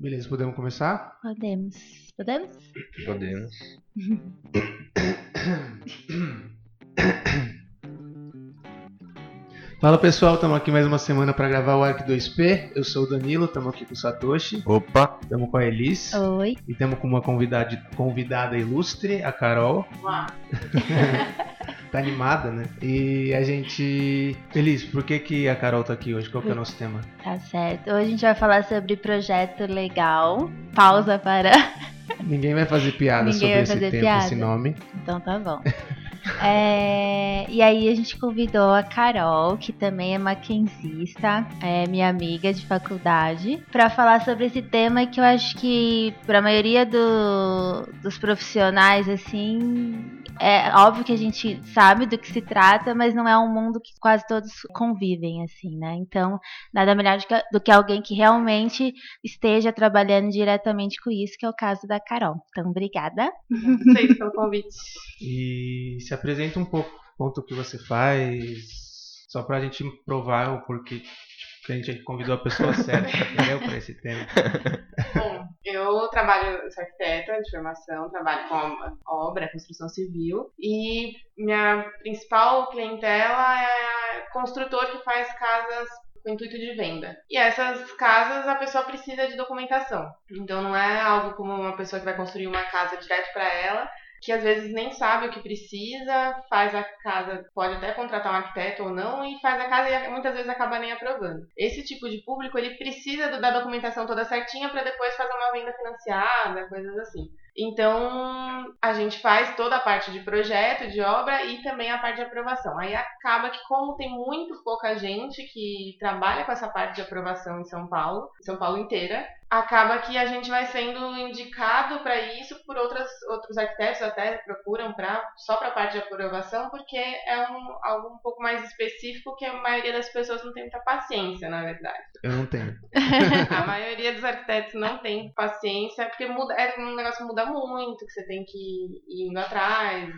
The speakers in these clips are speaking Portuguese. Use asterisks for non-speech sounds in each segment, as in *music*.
Beleza, podemos começar? Podemos. Podemos? Podemos. *coughs* Fala pessoal, estamos aqui mais uma semana para gravar o Arc 2P. Eu sou o Danilo, estamos aqui com o Satoshi, Opa! estamos com a Elis Oi. e estamos com uma convidada, convidada ilustre, a Carol. *laughs* tá animada, né? E a gente. Elis, por que, que a Carol tá aqui hoje? Qual que é o nosso tema? Tá certo. Hoje a gente vai falar sobre projeto legal. Pausa para. *laughs* Ninguém vai fazer piada Ninguém sobre esse tempo, piada. esse nome. Então tá bom. É, e aí a gente convidou a Carol, que também é maquinzista, é minha amiga de faculdade, para falar sobre esse tema que eu acho que para a maioria do- dos profissionais assim é óbvio que a gente sabe do que se trata, mas não é um mundo que quase todos convivem assim, né? Então nada melhor do que, alguém que realmente esteja trabalhando diretamente com isso, que é o caso da Carol. Então obrigada. Vocês pelo convite. E se apresenta um pouco, conta o que você faz, só pra gente provar o porquê que a gente convidou a pessoa certa, entendeu? Pra esse tema. *laughs* Bom, eu trabalho, sou arquiteta de formação, trabalho com obra, construção civil e minha principal clientela é construtor que faz casas com intuito de venda. E essas casas a pessoa precisa de documentação. Então não é algo como uma pessoa que vai construir uma casa direto para ela, que às vezes nem sabe o que precisa, faz a casa, pode até contratar um arquiteto ou não, e faz a casa e muitas vezes acaba nem aprovando. Esse tipo de público, ele precisa da documentação toda certinha para depois fazer uma venda financiada, coisas assim. Então, a gente faz toda a parte de projeto, de obra e também a parte de aprovação. Aí acaba que, como tem muito pouca gente que trabalha com essa parte de aprovação em São Paulo, São Paulo inteira, acaba que a gente vai sendo indicado para isso por outras, outros arquitetos até procuram pra, só para a parte de aprovação, porque é um, algo um pouco mais específico que a maioria das pessoas não tem muita paciência, na verdade. Eu não tenho. *laughs* A maioria dos arquitetos não tem paciência, porque muda, é um negócio que muda muito, que você tem que ir indo atrás.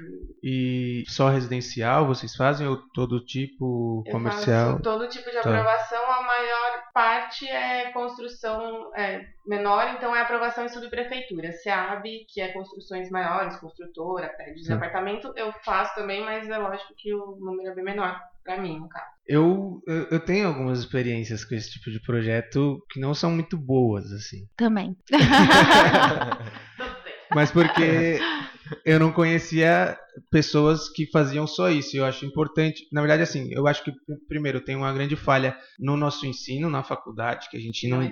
E só residencial vocês fazem ou todo tipo Eu comercial? faço todo tipo de Tá. aprovação, a maior parte é construção é, menor, então é aprovação em subprefeitura. SEAB, que é construções maiores, construtora, prédios de apartamento, eu faço também, mas é lógico que o número é bem menor pra mim, no caso. Eu, eu, tenho algumas experiências com esse tipo de projeto que não são muito boas, assim. Também. *laughs* *laughs* Mas porque eu não conhecia pessoas que faziam só isso. Eu acho importante. Na verdade, assim, eu acho que pr- primeiro tem uma grande falha no nosso ensino, na faculdade, que a gente Não não,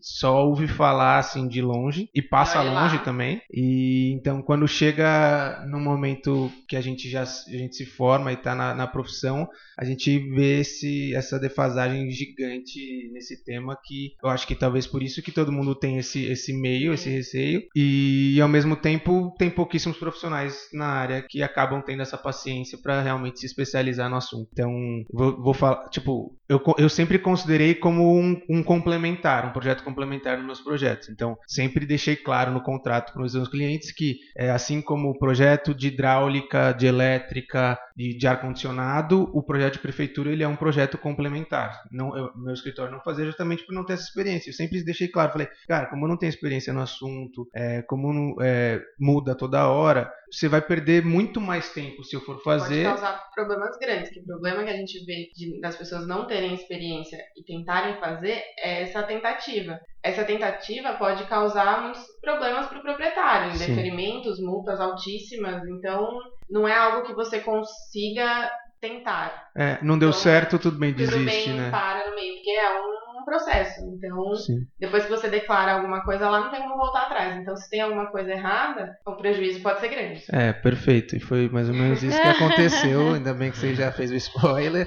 só ouve falar assim de longe e passa Olha lá. longe também. E então quando chega no momento que a gente já a gente se forma e está na, na profissão, a gente vê esse, essa defasagem gigante nesse tema que eu acho que talvez por isso que todo mundo tem esse, esse meio, esse receio e ao mesmo tempo tem pouquíssimos profissionais na área que acabam tendo essa paciência para realmente se especializar no assunto. Então, vou, vou falar, tipo, eu, eu sempre considerei como um, um complementar, um projeto complementar nos meus projetos. Então, sempre deixei claro no contrato com os meus clientes que, é, assim como o projeto de hidráulica, de elétrica, de, de ar-condicionado, o projeto de prefeitura ele é um projeto complementar. Não, eu- meu escritório não fazia justamente por não ter essa experiência. Eu sempre deixei claro, falei, cara, como eu não tenho experiência no assunto, é, como não- é, muda toda hora, você vai perder muito mais tempo se eu for fazer. Pode causar problemas grandes, que o problema que a gente vê de- das pessoas não terem experiência e tentarem fazer é essa tentativa. Essa tentativa pode causar muitos problemas para o proprietário, Sim. indeferimentos, multas altíssimas, então não é algo que você consiga tentar. É, não deu Então, certo, tudo bem, Tudo desiste, bem, né? para no meio, porque é um processo. Então, Sim. depois que você declara alguma coisa lá, não tem como voltar atrás. Então, se tem alguma coisa errada, o prejuízo pode ser grande. É, perfeito. E foi mais ou menos isso que aconteceu. *laughs* Ainda bem que você já fez o spoiler.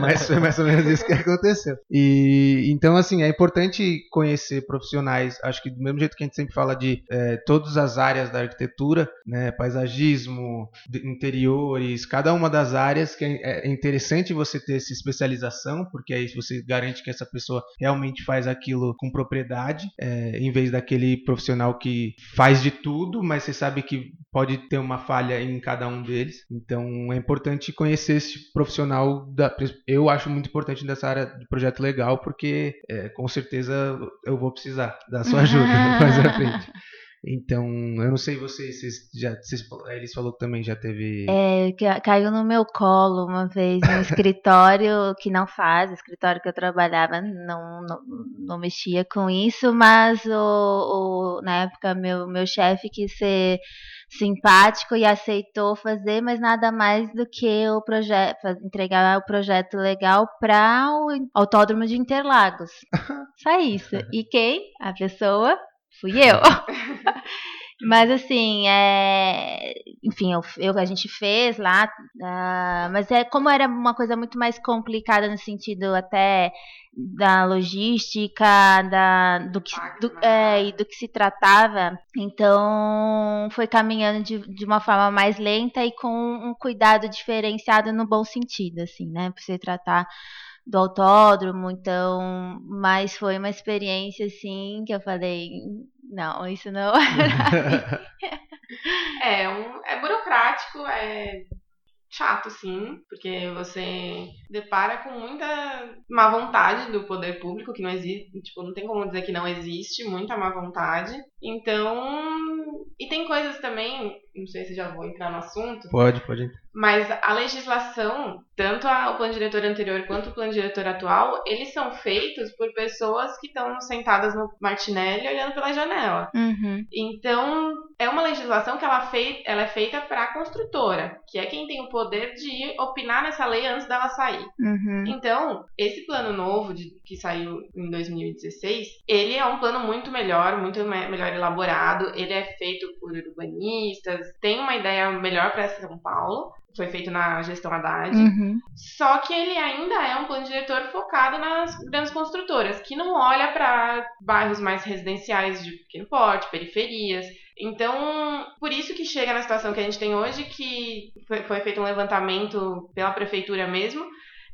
Mas foi mais ou menos isso que aconteceu. E então, assim, é importante conhecer profissionais. Acho que do mesmo jeito que a gente sempre fala de é, todas as áreas da arquitetura, né? Paisagismo, interiores, cada uma das áreas que é é interessante você ter essa especialização, porque aí você garante que essa pessoa realmente faz aquilo com propriedade, é, em vez daquele profissional que faz de tudo, mas você sabe que pode ter uma falha em cada um deles. Então é importante conhecer esse profissional da, eu acho muito importante dessa área de projeto legal, porque é, com certeza eu vou precisar da sua ajuda *laughs* mais à frente. Então, eu não sei vocês, vocês já, vocês, eles falou que também já teve. É, caiu no meu colo uma vez no *laughs* escritório que não faz, escritório que eu trabalhava não, não, não mexia com isso, mas o, o, na época meu, meu chefe quis ser simpático e aceitou fazer, mas nada mais do que o projeto, entregar o projeto legal para o Autódromo de Interlagos. *laughs* Só isso. E quem? A pessoa fui eu. *laughs* mas assim, é... enfim, eu, eu, a gente fez lá, uh, mas é como era uma coisa muito mais complicada no sentido até da logística, da, do, que, do, é, e do que se tratava, então foi caminhando de, de uma forma mais lenta e com um cuidado diferenciado no bom sentido, assim, né? Por se tratar do autódromo, então, mas foi uma experiência assim que eu falei, não, isso não *laughs* é, um, é burocrático, é chato, sim, porque você depara com muita má vontade do poder público, que não existe, tipo, não tem como dizer que não existe, muita má vontade. Então, e tem coisas também, não sei se já vou entrar no assunto. Pode, pode. Mas a legislação, tanto a, o plano diretor anterior quanto o plano diretor atual, eles são feitos por pessoas que estão sentadas no Martinelli olhando pela janela. Uhum. Então, é uma legislação que ela, fei, ela é feita para a construtora, que é quem tem o poder de opinar nessa lei antes dela sair. Uhum. Então, esse plano novo de, que saiu em 2016, ele é um plano muito melhor, muito melhor elaborado, ele é feito por urbanistas, tem uma ideia melhor para São Paulo, foi feito na gestão Haddad. Uhum. Só que ele ainda é um plano diretor focado nas grandes construtoras, que não olha para bairros mais residenciais de pequeno porte, periferias. Então, por isso que chega na situação que a gente tem hoje, que foi, foi feito um levantamento pela prefeitura mesmo,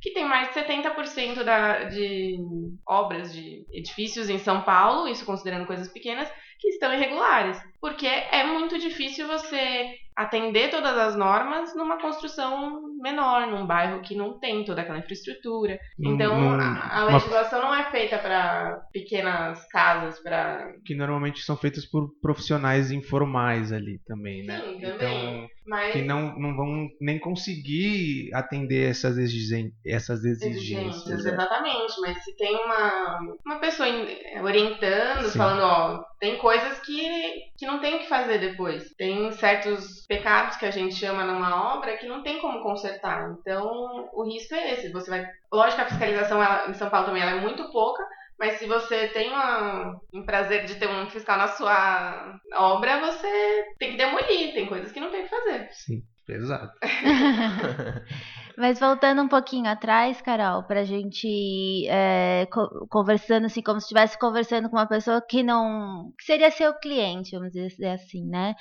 que tem mais de 70% da, de obras de edifícios em São Paulo, isso considerando coisas pequenas, que estão irregulares. Porque é muito difícil você atender todas as normas numa construção menor, num bairro que não tem toda aquela infraestrutura. Então, num, a, a, legislação uma... não é feita para pequenas casas, para que normalmente são feitas por profissionais informais ali também, né? Sim, também. Então, Mas... que não, não vão nem conseguir atender essas, exigen... essas exigências. exigências é. Exatamente, mas se tem uma, uma pessoa orientando, Sim. falando, ó, tem coisas que, que não tem o que fazer depois. Tem certos pecados que a gente chama numa obra que não tem como consertar. Então, o risco é esse. Você vai. Lógico que a fiscalização ela, em São Paulo também é muito pouca, mas se você tem uma, um prazer de ter um fiscal na sua obra, você tem que demolir. Tem coisas que não tem que fazer. Sim, exato. *laughs* Mas voltando um pouquinho atrás, Carol, pra gente é, co conversando assim, como se estivesse conversando com uma pessoa que não. que seria seu cliente, vamos dizer assim, né?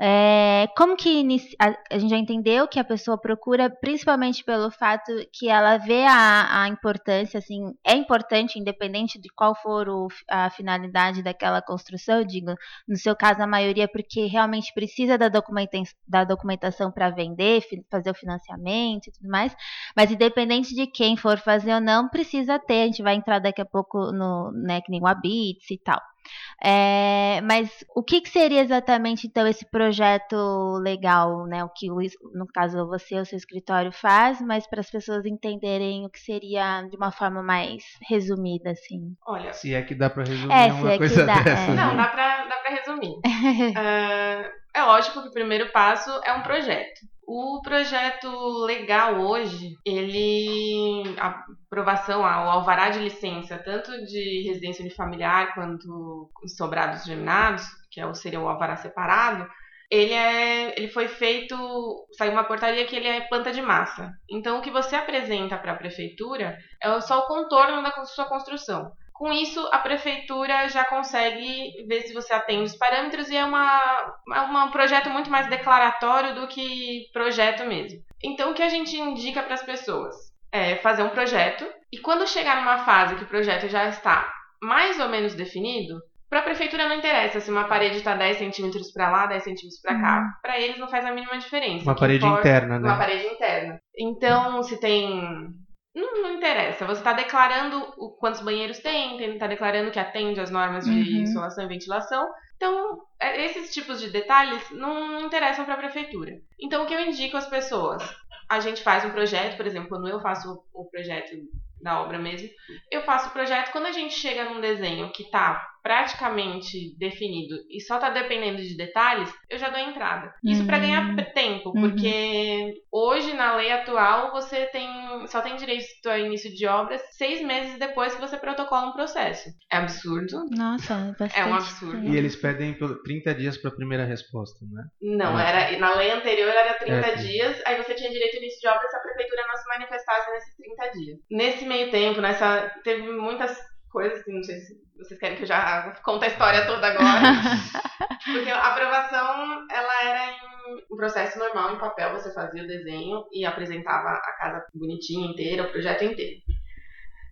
É, como que a, a, gente já entendeu que a pessoa procura, principalmente pelo fato que ela vê a, a importância, assim, é importante, independente de qual for o, a finalidade daquela construção, digo, no seu caso, a maioria, porque realmente precisa da, documenta da documentação para vender, fazer o financiamento e tudo mais, mas independente de quem for fazer ou não, precisa ter, a gente vai entrar daqui a pouco no, né, que nem o Abits e tal. É, mas o que, que, seria exatamente então esse projeto legal, né? O que no caso você o seu escritório faz, mas para as pessoas entenderem o que seria de uma forma mais resumida, assim. Olha, se é que dá para resumir é, uma é coisa dá, dessa. É. Não, dá para dá para resumir. uh, *laughs* é lógico que o primeiro passo é um projeto. O projeto legal hoje, ele a aprovação, o alvará de licença, tanto de residência unifamiliar quanto os sobrados geminados, que é o, seria o alvará separado, ele é, ele foi feito, saiu uma portaria que ele é planta de massa. Então o que você apresenta para a prefeitura é só o contorno da sua construção. Com isso, a prefeitura já consegue ver se você atende os parâmetros e é uma, é um projeto muito mais declaratório do que projeto mesmo. Então, o que a gente indica para as pessoas é fazer um projeto e quando chegar numa fase que o projeto já está mais ou menos definido, para a prefeitura não interessa se uma parede está 10 centímetros para lá, 10 centímetros para cá. Uhum. Para eles não faz a mínima diferença. Uma parede interna, né? Uma parede interna. Então, se tem Não, não interessa. Você está declarando o, quantos banheiros tem, está declarando que atende às normas de Uhum. insolação e ventilação. Então, é- esses tipos de detalhes não interessam para a prefeitura. Então, o que eu indico às pessoas? A gente faz um projeto, por exemplo, quando eu faço o projeto da obra mesmo, eu faço o projeto quando a gente chega num desenho que está praticamente definido e só está dependendo de detalhes, eu já dou entrada. Isso para Uhum. ganhar p- tempo, Uhum. porque hoje na lei atual você tem só tem direito a início de obras seis meses depois que você protocola um processo. É absurdo. Nossa, é bastante. É um absurdo. E eles pedem pelo- 30 dias para a primeira resposta, né? Não, É. era na lei anterior era 30 É. dias, aí você tinha direito ao início de obra se a prefeitura não se manifestasse nesses 30 dias. Nesse meio tempo, nessa teve muitas coisas que não sei se vocês querem que eu já conte a história toda agora. *laughs* Porque a aprovação, ela era em um processo normal, em papel, você fazia o desenho e apresentava a casa bonitinha inteira, o projeto inteiro.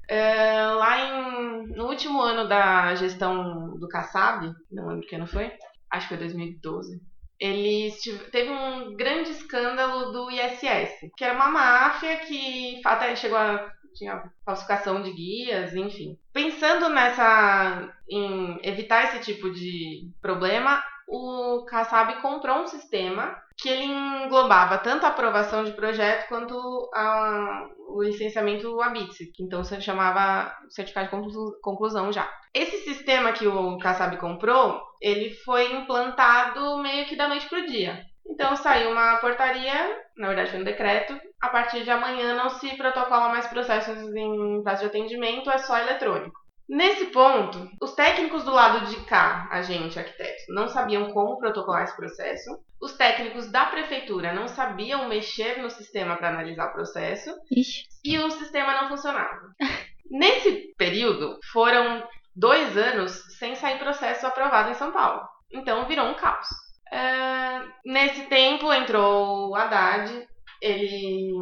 É, lá em, no último ano da gestão do Kassab, não lembro que ano foi, acho que foi 2012, eles tive- teve um grande escândalo do ISS, que era uma máfia que até chegou a tinha falsificação de guias, enfim. Pensando nessa em evitar esse tipo de problema, o Kassab comprou um sistema que ele englobava tanto a aprovação de projeto quanto a- o licenciamento ABITSE, que então se chamava certificado de conclu- conclusão já. Esse sistema que o Kassab comprou, ele foi implantado meio que da noite pro dia. Então saiu uma portaria, na verdade foi um decreto, a partir de amanhã não se protocola mais processos em prazo de atendimento, é só eletrônico. Nesse ponto, os técnicos do lado de cá, a gente, arquitetos, não sabiam como protocolar esse processo. Os técnicos da prefeitura não sabiam mexer no sistema para analisar o processo Ixi. e o sistema não funcionava. *laughs* Nesse período, foram dois anos sem sair processo aprovado em São Paulo. Então virou um caos. É, nesse tempo entrou o Haddad, ele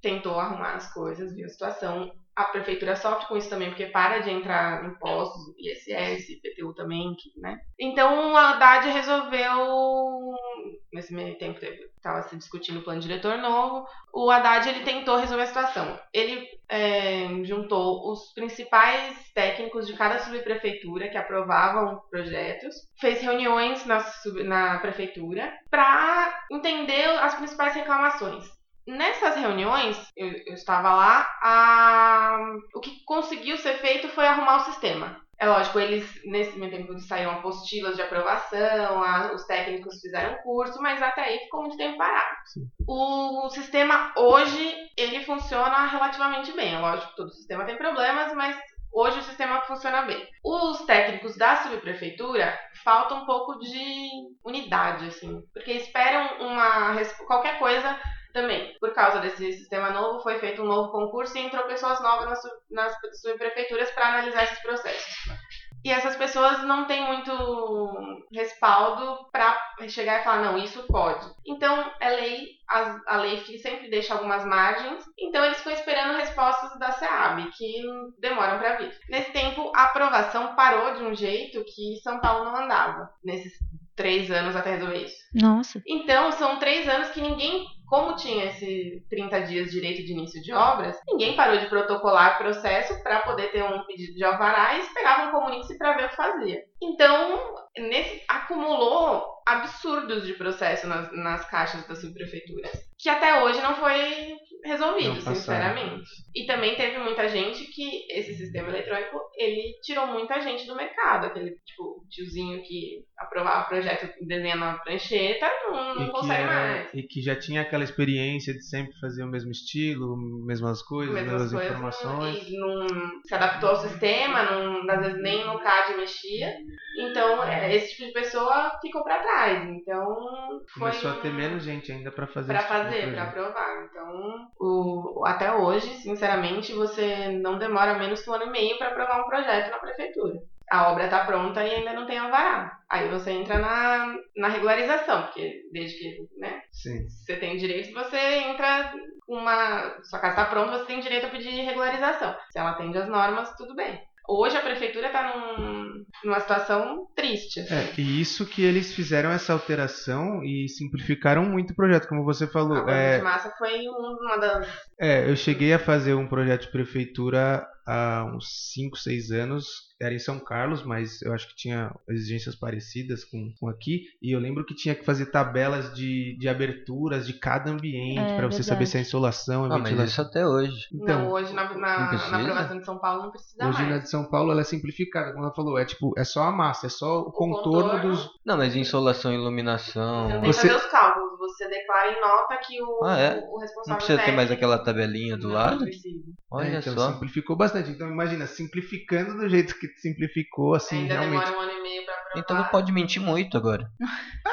tentou arrumar as coisas, viu a situação. A prefeitura sofre com isso também, porque para de entrar impostos, ISS, IPTU também, né? Então o Haddad resolveu, nesse meio tempo estava se discutindo o plano diretor novo, o Haddad ele tentou resolver a situação. Ele é, juntou os principais técnicos de cada subprefeitura que aprovavam projetos, fez reuniões na, sub- na prefeitura para entender as principais reclamações. Nessas reuniões, eu, eu estava lá, a- o que conseguiu ser feito foi arrumar o sistema. É lógico, eles, nesse meio tempo, saíram apostilas de aprovação, a- os técnicos fizeram curso, mas até aí ficou muito tempo parado. Sim. O sistema hoje, ele funciona relativamente bem. É lógico que todo sistema tem problemas, mas hoje o sistema funciona bem. Os técnicos da subprefeitura falta um pouco de unidade, assim, porque esperam uma qualquer coisa também. Por causa desse sistema novo, foi feito um novo concurso e entrou pessoas novas nas, nas subprefeituras para analisar esses processos. E essas pessoas não têm muito respaldo para chegar e falar, não, isso pode. Então, é lei, as- a lei sempre deixa algumas margens. Então, eles ficam esperando respostas da SEAB, que demoram para vir. Nesse tempo, a aprovação parou de um jeito que São Paulo não andava, nesses três anos até resolver isso. Nossa. Então, são três anos que ninguém, como tinha esse 30 dias de direito de início de obras, ninguém parou de protocolar o processo para poder ter um pedido de alvará e esperava um comunique para ver o que fazia. Então, nesse, acumulou absurdos de processo nas, nas caixas das subprefeituras, que até hoje não foi resolvido, Não passaram. sinceramente. E também teve muita gente que esse sistema eletrônico, ele tirou muita gente do mercado, aquele tipo tiozinho que aprovava o projeto desenhando uma prancheta, não, não consegue era- mais. e que já tinha aquela experiência de sempre fazer o mesmo estilo, mesmas coisas, Mesmas mesmas coisas, informações. E não se adaptou ao sistema, não, às vezes nem no CAD mexia. Então, é, esse tipo de pessoa ficou pra trás. Então, foi Começou a ter um- menos gente ainda para fazer Pra esse tipo fazer, pra projeto. aprovar. Então, o, até hoje, sinceramente, você não demora menos que um ano e meio pra aprovar um projeto na prefeitura. A obra tá pronta e ainda não tem alvará. Aí você entra na, na regularização, porque desde que né, Sim. você tem direito, você entra uma. Sua casa tá pronta, você tem direito a pedir regularização. Se ela atende às normas, tudo bem. Hoje a prefeitura está num, numa situação triste. É, e isso que eles fizeram essa alteração e simplificaram muito o projeto, como você falou. A é, de massa foi uma das. É, eu cheguei a fazer um projeto de prefeitura há uns 5, 6 anos era em São Carlos, mas eu acho que tinha exigências parecidas com, com aqui. E eu lembro que tinha que fazer tabelas de, de aberturas de cada ambiente É, para você saber se é insolação, é Ah, mas ventilação. isso até hoje. Então, não, hoje na, na, não na aprovação de São Paulo não precisa hoje na mais. de São Paulo ela é simplificada, como ela falou, é tipo, é só a massa, é só o, contorno, contorno. dos. Não, mas insolação, Você não iluminação. tem que Você- fazer os cálculos, você declara em nota que o, Ah, é? o responsável Não precisa ter mais aquela tabelinha do Não lado? precisa. Olha É, então só. simplificou bastante. Então imagina, simplificando do jeito que simplificou, assim, Ainda realmente. demora um ano e meio pra. Então não pode mentir muito agora.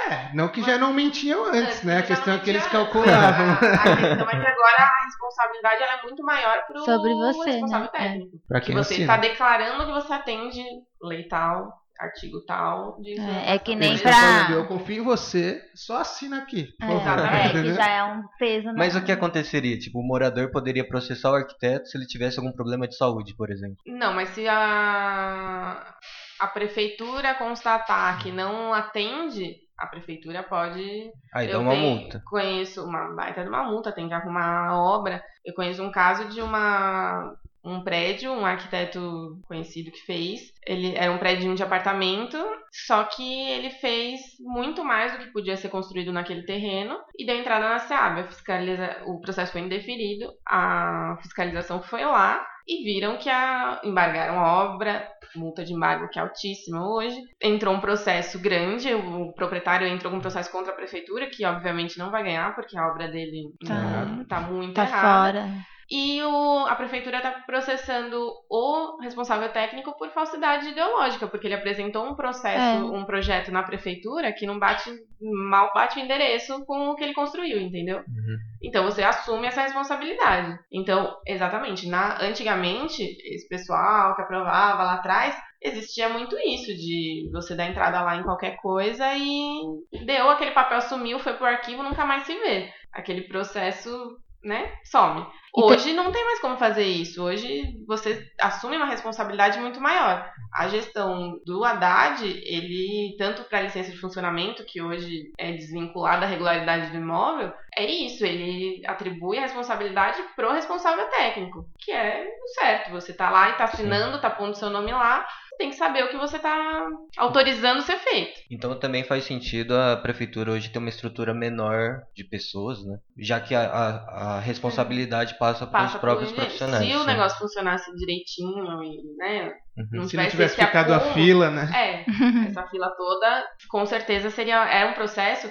É, não que já não mentiam antes, né? A questão é que eles calculavam. *laughs* A, questão é que agora a responsabilidade ela é muito maior pro Sobre você, responsável né? É. técnico. Pra Que quem você assina. está declarando que você atende lei tal, artigo tal. De É, é que nem pra- falando, eu confio em você, só assina aqui. É, é, que já é um peso. Mas o que aconteceria? Tipo, o morador poderia processar o arquiteto se ele tivesse algum problema de saúde, por exemplo. Não, mas se a, a prefeitura constatar que não atende, a prefeitura pode. Aí dá uma tenho- multa. Conheço uma baita de uma multa, tem que arrumar a obra. Eu conheço um caso de uma um prédio, um arquiteto conhecido que fez. Ele era um prédio de apartamento, só que ele fez muito mais do que podia ser construído naquele terreno e deu entrada na SEAB. Fiscaliza... O processo foi indeferido, a fiscalização foi lá e viram que a embargaram a obra, multa de embargo que é altíssima hoje. Entrou um processo grande, o proprietário entrou com um processo contra a prefeitura, que obviamente não vai ganhar, porque a obra dele Tá. não tá muito Tá errada. fora. E o, a prefeitura está processando o responsável técnico por falsidade ideológica, porque ele apresentou um processo, É. um projeto na prefeitura que não bate, mal bate o endereço com o que ele construiu, entendeu? Uhum. Então você assume essa responsabilidade. Então, exatamente, na, antigamente, esse pessoal que aprovava lá atrás, existia muito isso, de você dar entrada lá em qualquer coisa e deu aquele papel, sumiu, foi pro arquivo, nunca mais se vê. Aquele processo, né, some. Então- Hoje não tem mais como fazer isso. Hoje você assume uma responsabilidade muito maior. A gestão do Haddad, ele, tanto para a licença de funcionamento, que hoje é desvinculada da regularidade do imóvel, é isso, ele atribui a responsabilidade pro responsável técnico, que é o certo. Você tá lá e tá assinando, tá pondo seu nome lá, tem que saber o que você tá autorizando ser feito. Então também faz sentido a prefeitura hoje ter uma estrutura menor de pessoas, né? Já que a, a, a responsabilidade passa, para os próprios por- profissionais. Se o sim. negócio funcionasse direitinho e, né, Uhum. não Se não tivesse tivesse esse ficado a fila, né? É, *laughs* essa fila toda, com certeza seria é um processo.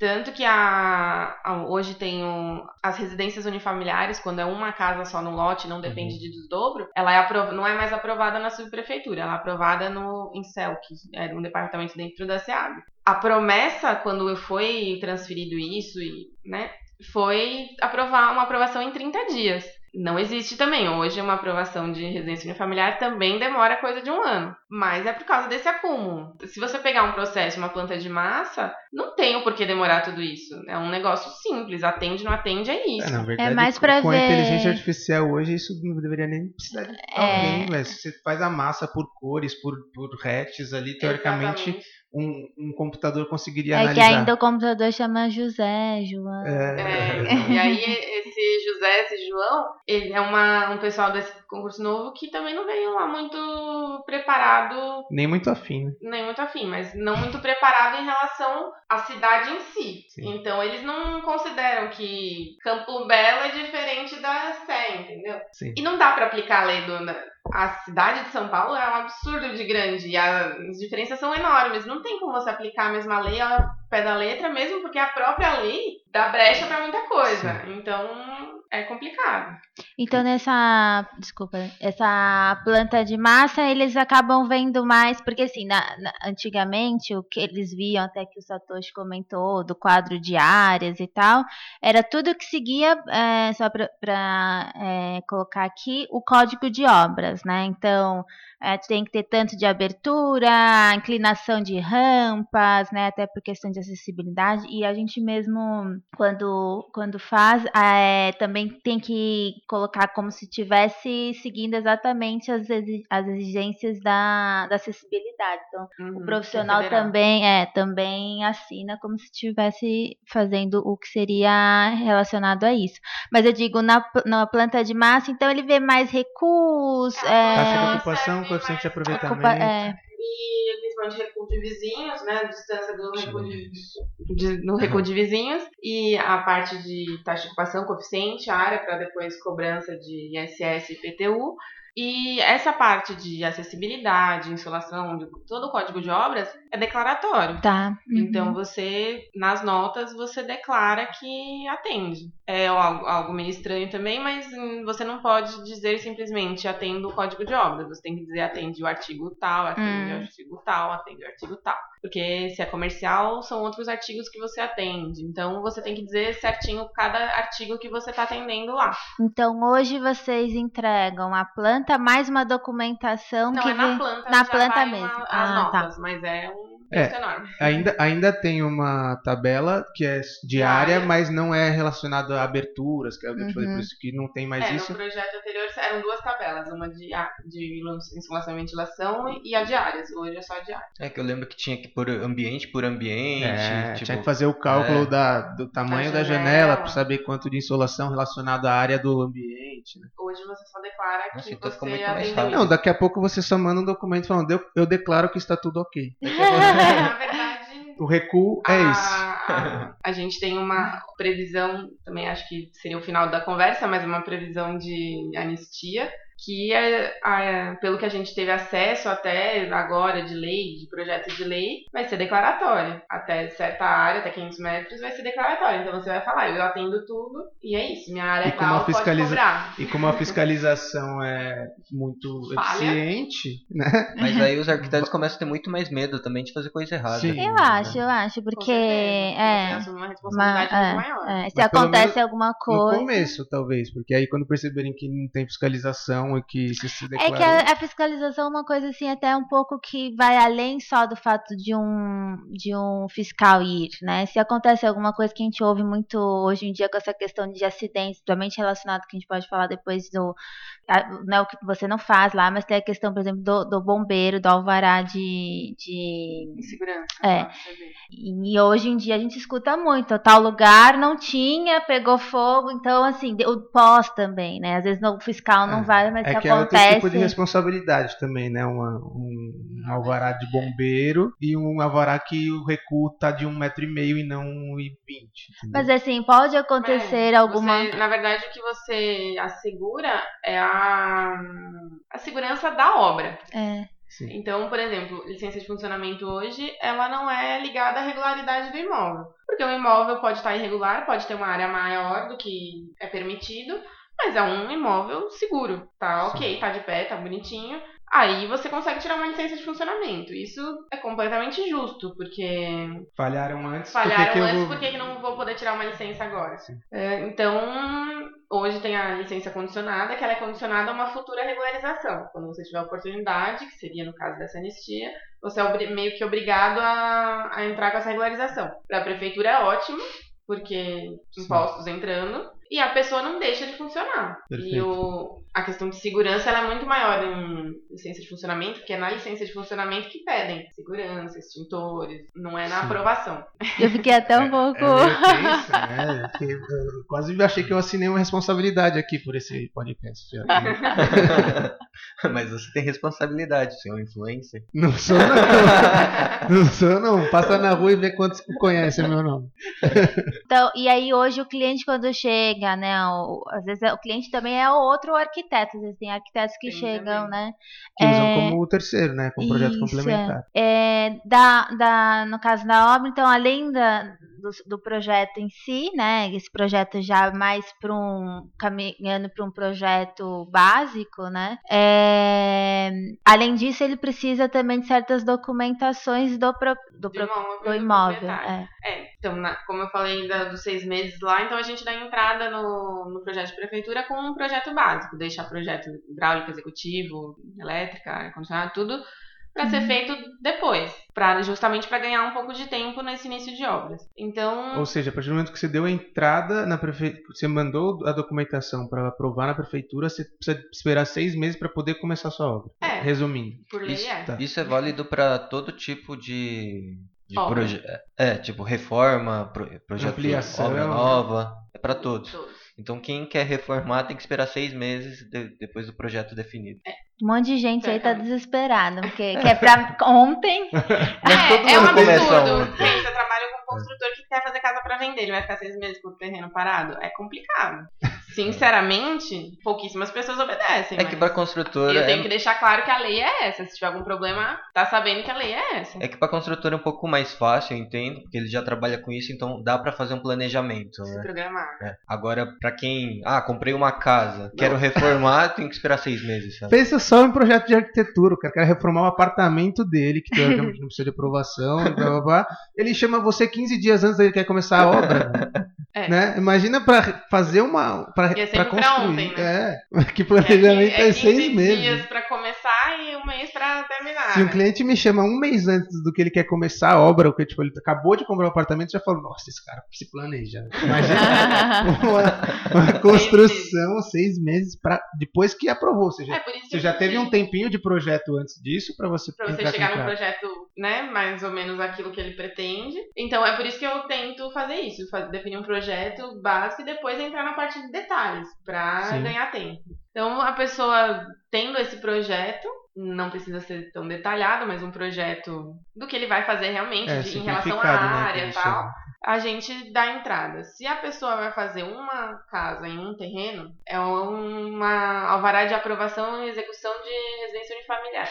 Tanto que a, a- hoje tem um- as residências unifamiliares, quando é uma casa só no lote, não depende Uhum. de desdobro, ela é aprov- não é mais aprovada na subprefeitura, ela é aprovada no INCEL, que é um departamento dentro da SEAB. A promessa, quando foi transferido isso, e, né, foi aprovar uma aprovação em 30 dias. Não existe também. Hoje, uma aprovação de residência unifamiliar também demora coisa de um ano. Mas é por causa desse acúmulo. Se você pegar um processo, uma planta de massa, não tem o porquê demorar tudo isso. É um negócio simples. Atende, não atende, é isso. É, na verdade, mais pra com a ver- inteligência artificial hoje, isso não deveria nem precisar de É. alguém, velho. Você faz a massa por cores, por, por hatches ali, teoricamente, Exatamente. Um, um computador conseguiria É que analisar. ainda o computador chama José, João. É, É, e aí, esse José, esse João, ele é uma, um pessoal desse concurso novo que também não veio lá muito preparado Nem muito afim, né? nem muito afim, mas não muito preparado em relação à cidade em si. Sim. Então eles não consideram que Campo Belo é diferente da Sé, entendeu? Sim. E não dá pra aplicar a lei do. A cidade de São Paulo é um absurdo de grande e as diferenças são enormes. Não tem como você aplicar a mesma lei ao pé da letra, mesmo porque a própria lei dá brecha pra muita coisa. Então é complicado. Então nessa, desculpa, essa planta de massa eles acabam vendo mais, porque assim, na- na- antigamente o que eles viam, até que o Satoshi comentou, do quadro de áreas e tal, era tudo que seguia, é, só para colocar aqui, o código de obras, né? Então, é, tem que ter tanto de abertura, inclinação de rampas, né? Até por questão de acessibilidade. E a gente mesmo, quando, quando faz, é, também tem que colocar como se tivesse seguindo exatamente as, as exigências da, da acessibilidade. Então, Uhum, o profissional federal. também é também assina como se estivesse fazendo o que seria relacionado a isso. Mas eu digo na, na planta de massa, então ele vê mais recuos, Ah, é, Taxa de É, ocupação, coeficiente de mais- aproveitamento. ocupa- é, principalmente recuo de vizinhos, né? Distância do recuo de, de- no recuo de vizinhos. E a parte de taxa de ocupação, coeficiente, área, para depois cobrança de ISS e IPTU. E essa parte de acessibilidade, insolação, de todo o código de obras é declaratório. tá. uhum. Então você, nas notas, você declara que atende. É algo, algo meio estranho também, mas hum, você não pode dizer simplesmente atendo o código de obras. Você tem que dizer atende o artigo tal, atende Hum. o artigo tal, atende o artigo tal. Porque se é comercial, são outros artigos que você atende. Então você tem que dizer certinho cada artigo que você está atendendo lá. Então hoje vocês entregam a planta mais uma documentação Não que é na planta, na planta mesmo. uma- Ah, tá. notas, mas é um É. enorme. Ainda, ainda tem uma tabela que é diária, Diária. mas não é relacionada a aberturas, que é o que eu te falei, Uhum. por isso que não tem mais é, isso. no projeto anterior eram duas tabelas, uma de, de insolação e ventilação e a diárias. Hoje é só a diária. É que eu lembro que tinha que pôr ambiente por ambiente. É, tipo, tinha que fazer o cálculo é. da, do tamanho da, janela, janela. para saber quanto de insolação relacionado à área do ambiente. né? Hoje você só declara que Nossa, então você. Não, daqui a pouco você só manda um documento falando, eu, eu declaro que está tudo ok. *laughs* Na *laughs* verdade, O recuo é a, isso. a, a gente tem uma previsão, também acho que seria o final da conversa, mas uma previsão de anistia, que é, a- pelo que a gente teve acesso até agora de lei, de projeto de lei, vai ser declaratório. Até certa área, até 500 metros, vai ser declaratório. Então você vai falar, eu atendo tudo e é isso, minha área E é tal, pode cobrar. E como a fiscalização é muito *laughs* Falha. eficiente, né? Mas aí os arquitetos começam a ter muito mais medo também de fazer coisa errada. Sim. Eu acho, eu acho, porque certeza, é, assume uma responsabilidade uma- muito maior. é, se Mas acontece alguma No coisa. começo, talvez, porque aí quando perceberem que não tem fiscalização que se se É que a, a fiscalização é uma coisa assim até um pouco que vai além só do fato de um de um fiscal ir, né? Se acontece alguma coisa que a gente ouve muito hoje em dia com essa questão de acidentes, principalmente relacionado que a gente pode falar depois do a- não é o que você não faz lá, mas tem a questão, por exemplo, do, do bombeiro, do alvará de, de Insegurança. É. e hoje em dia a gente escuta muito, tal lugar não tinha, pegou fogo, então assim, o pós também, né? Às vezes o fiscal não É. vai, mas É se que é outro acontece. tipo de responsabilidade também, né? Uma- um, um alvará de bombeiro e um alvará que o recuo tá de um metro e meio e não um e vinte. Mas assim, pode acontecer É, alguma. você- na verdade, o que você assegura é a, a segurança da obra. É, Sim. Então, por exemplo, licença de funcionamento hoje, ela não é ligada à regularidade do imóvel. Porque o imóvel pode estar irregular, pode ter uma área maior do que é permitido, mas é um imóvel seguro. Tá ok, tá de pé, tá bonitinho. Aí você consegue tirar uma licença de funcionamento. Isso é completamente justo, porque Falharam antes, falharam que antes, vou... por que, que não vou poder tirar uma licença agora? Sim. É, então, hoje tem a licença condicionada, que ela é condicionada a uma futura regularização. Quando você tiver a oportunidade, que seria no caso dessa anistia, você é meio que obrigado a, a entrar com essa regularização. Para a prefeitura é ótimo, porque Sim. impostos entrando, e a pessoa não deixa de funcionar. E Perfeito. o, a questão de segurança ela é muito maior em licença de funcionamento, porque é na licença de funcionamento que pedem segurança, extintores, não é na Sim. aprovação. eu fiquei até um pouco. É meio tenso, né? Porque eu quase achei que eu assinei uma responsabilidade aqui por esse podcast. *laughs* Mas você tem responsabilidade, você é um influencer. Não sou não. *laughs* Não sou não. Passa na rua e vê quantos conhecem meu nome. Então, e aí hoje o cliente quando chega, né? o- às vezes é- o cliente também é o outro arquiteto. Às vezes tem arquitetos que Tem chegam, também. né? Que usam É, como o terceiro, né? Como projeto Isso, complementar. É, da, da, no caso da obra, então, além da, do, do, projeto em si, né? Esse projeto já mais para um caminhando para um projeto básico, né? É, além disso, ele precisa também de certas documentações do, pro, do, pro, imóvel. Do imóvel é. é. então, na, como eu falei da, dos seis meses lá, então a gente dá entrada no, no projeto de prefeitura com um projeto básico, deixar projeto hidráulico, executivo, elétrica, ar-condicionado, tudo para uhum. ser feito depois, para justamente para ganhar um pouco de tempo nesse início de obras. Então, ou seja, a partir do momento que você deu a entrada na prefeitura, você mandou a documentação para aprovar na prefeitura, você precisa esperar seis meses para poder começar a sua obra. É, Resumindo, por lei isso, é. Tá. Isso é válido para todo tipo de de proje é, tipo reforma, pro, projeto Ampliação. obra nova, é para todos. Todos. Então quem quer reformar tem que esperar seis meses de, depois do projeto definido. É. Um monte de gente aí tá desesperado, porque quer pra ontem. *laughs* é, é um absurdo. Pensa, trabalha com um construtor que quer fazer casa para vender, ele vai ficar seis meses com o terreno parado? É complicado. *laughs* Sinceramente, pouquíssimas pessoas obedecem. É que para construtora. Eu tenho é... que deixar claro que a lei é essa. Se tiver algum problema, tá sabendo que a lei é essa. É que para construtora é um pouco mais fácil, eu entendo, porque ele já trabalha com isso, então dá para fazer um planejamento. Se né? programar. É. Agora, para quem. Ah, comprei uma casa, Não. quero reformar, *laughs* tem que esperar seis meses. Sabe? Pensa só em projeto de arquitetura, o cara quer reformar o apartamento dele, que teoricamente *laughs* não precisa de aprovação, blá, blá, blá. ele chama você 15 dias antes dele quer começar a obra. *laughs* É. Né? Imagina para fazer uma. para construir. Pra ontem, né? É, *laughs* que planejamento é, é, é seis meses. dias para começar e um mês para terminar. Se um cliente me chama um mês antes do que ele quer começar a obra, ou que tipo, ele acabou de comprar um apartamento, já falou: Nossa, esse cara se planeja. Imagina *laughs* uma, uma construção seis meses para depois que aprovou. Ou seja, você já teve um tempinho de projeto antes disso para você Para você chegar no projeto, né? Mais ou menos aquilo que ele pretende. Então é por isso que eu tento fazer isso, definir um projeto básico e depois entrar na parte de detalhes para ganhar tempo. Então a pessoa tendo esse projeto não precisa ser tão detalhado, mas um projeto do que ele vai fazer realmente é, de, em relação à né, área e tal, a gente dá entrada. Se a pessoa vai fazer uma casa em um terreno, é uma alvará de aprovação e execução de residência unifamiliar.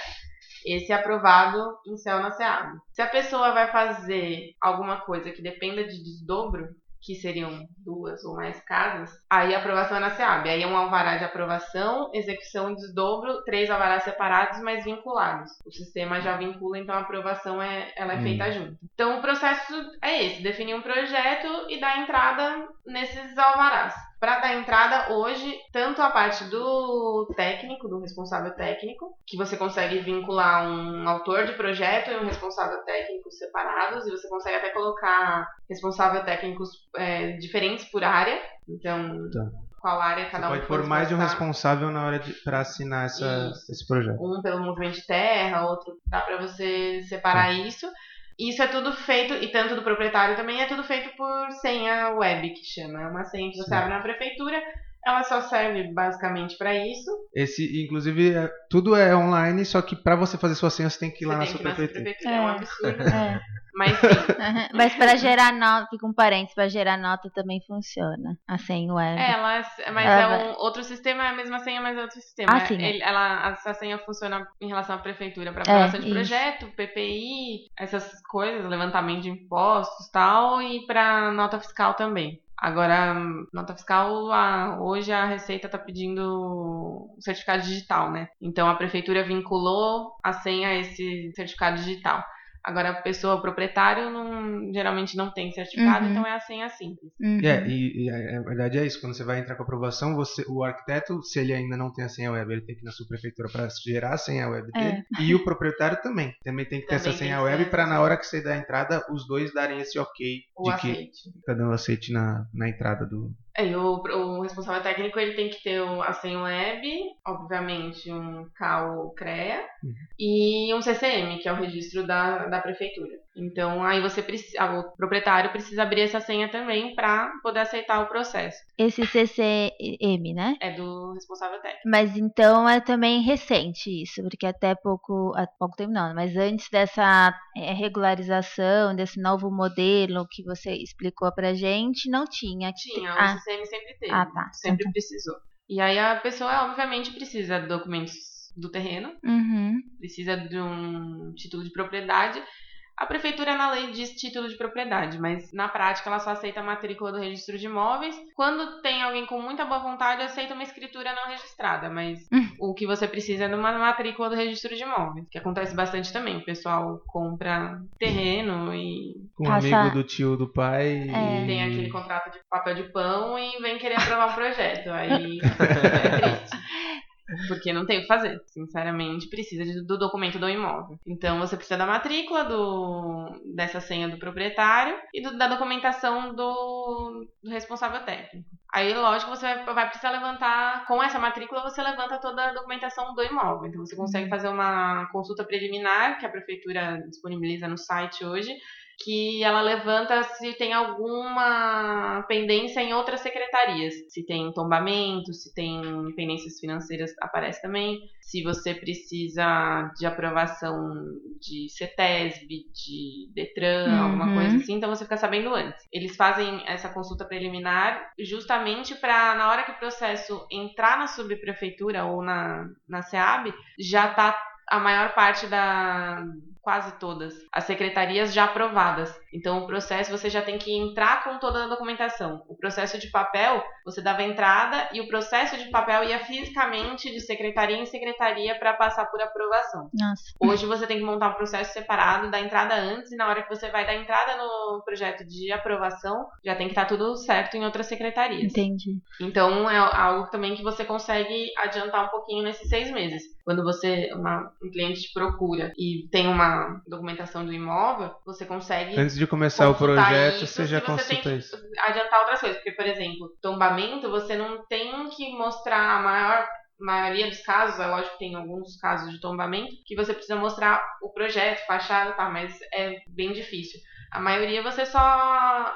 Esse é aprovado em céu na SEAB. Se a pessoa vai fazer alguma coisa que dependa de desdobro, que seriam duas ou mais casas, aí a aprovação é na SEAB. Aí é um alvará de aprovação, execução e desdobro, três alvarás separados, mas vinculados. O sistema já vincula, então a aprovação é, ela é hum. feita junto. Então o processo é esse, definir um projeto e dar entrada nesses alvarás para dar entrada hoje, tanto a parte do técnico, do responsável técnico, que você consegue vincular um autor de projeto e um responsável técnico separados, e você consegue até colocar responsável técnicos é, diferentes por área. Então, tá. qual área cada você um pode pôr mais de um responsável na hora para assinar essa, esse projeto. Um pelo movimento de terra, outro dá para você separar tá. isso. Isso é tudo feito, e tanto do proprietário também, é tudo feito por senha web, que chama. É uma senha que você Sim. abre na prefeitura, ela só serve basicamente para isso. Esse, inclusive, é, tudo é online, só que para você fazer sua senha você tem que ir lá na sua prefeitura. É. é um absurdo. É. Mas sim. Uhum. *laughs* Mas para gerar nota, fica um parênteses, para gerar nota também funciona. A senha web. É, ela, mas ela é um outro sistema, é a mesma senha, mas é outro sistema. Ah, sim. Ele, ela, essa senha funciona em relação à prefeitura para aprovação é, de projeto, PPI, essas coisas, levantamento de impostos tal, e para nota fiscal também. Agora, nota fiscal, a, hoje a Receita está pedindo certificado digital, né? Então a prefeitura vinculou a senha a esse certificado digital. Agora, a pessoa, o proprietário, não, geralmente não tem certificado, uhum. então é a senha simples. Uhum. É, e, e, a, verdade é isso. Quando você vai entrar com a aprovação, você, o arquiteto, se ele ainda não tem a senha web, ele tem que ir na sua prefeitura para gerar a senha web é. dele. E o proprietário também. Também tem que ter também essa senha web para, na hora que você dá a entrada, os dois darem esse ok o de aceite. que cada um aceite na, na entrada do, é, o, o, responsável técnico ele tem que ter a senha web, obviamente um CAU CREA uhum. e um CCM, que é o registro da, da prefeitura. Então aí você precisa, o proprietário precisa abrir essa senha também para poder aceitar o processo. Esse CCM, né? É do responsável técnico. Mas então é também recente isso, porque até pouco, há pouco tempo não, mas antes dessa é, regularização, desse novo modelo que você explicou pra gente, não tinha. Tinha, ah. O CCM sempre teve. Ah, tá. Sempre então, precisou. E aí a pessoa, obviamente, precisa de documentos do terreno, uhum. precisa de um título de propriedade, A prefeitura, na lei, diz título de propriedade, mas na prática ela só aceita a matrícula do registro de imóveis. Quando tem alguém com muita boa vontade, aceita uma escritura não registrada, mas Hum. o que você precisa é de uma matrícula do registro de imóveis, que acontece bastante também. O pessoal compra terreno e Com um Passa- amigo do tio do pai. É. e- tem aquele contrato de papel de pão e vem querer aprovar o projeto. Aí *laughs* é triste. Porque não tem o que fazer. Sinceramente, precisa de- do documento do imóvel. Então você precisa da matrícula do, dessa senha do proprietário e do- da documentação do, do responsável técnico. Aí, lógico, você vai, vai precisar levantar, com essa matrícula, você levanta toda a documentação do imóvel. Então você consegue fazer uma consulta preliminar que a prefeitura disponibiliza no site hoje que ela levanta se tem alguma pendência em outras secretarias. Se tem tombamento, se tem pendências financeiras, aparece também. Se você precisa de aprovação de CETESB, de DETRAN, Uhum. alguma coisa assim, então você fica sabendo antes. Eles fazem essa consulta preliminar justamente para, na hora que o processo entrar na subprefeitura ou na, na SEAB, já tá a maior parte da quase todas as secretarias já aprovadas. Então o processo você já tem que entrar com toda a documentação. O processo de papel, você dava entrada e o processo de papel ia fisicamente de secretaria em secretaria para passar por aprovação. Nossa, Hoje você tem que montar um processo separado, dar entrada antes, e na hora que você vai dar entrada no projeto de aprovação, já tem que estar tudo certo em outras secretarias. entendi. Então é algo também que você consegue adiantar um pouquinho nesses seis meses. Quando você, uma, um cliente te procura e tem uma documentação do imóvel, você consegue Antes de começar o projeto, isso, você já você consulta que isso. adiantar outras coisas. Porque, por exemplo, tombamento, você não tem que mostrar a maior maioria dos casos, é lógico que tem alguns casos de tombamento, que você precisa mostrar o projeto, fachada, tá, mas é bem difícil. A maioria você só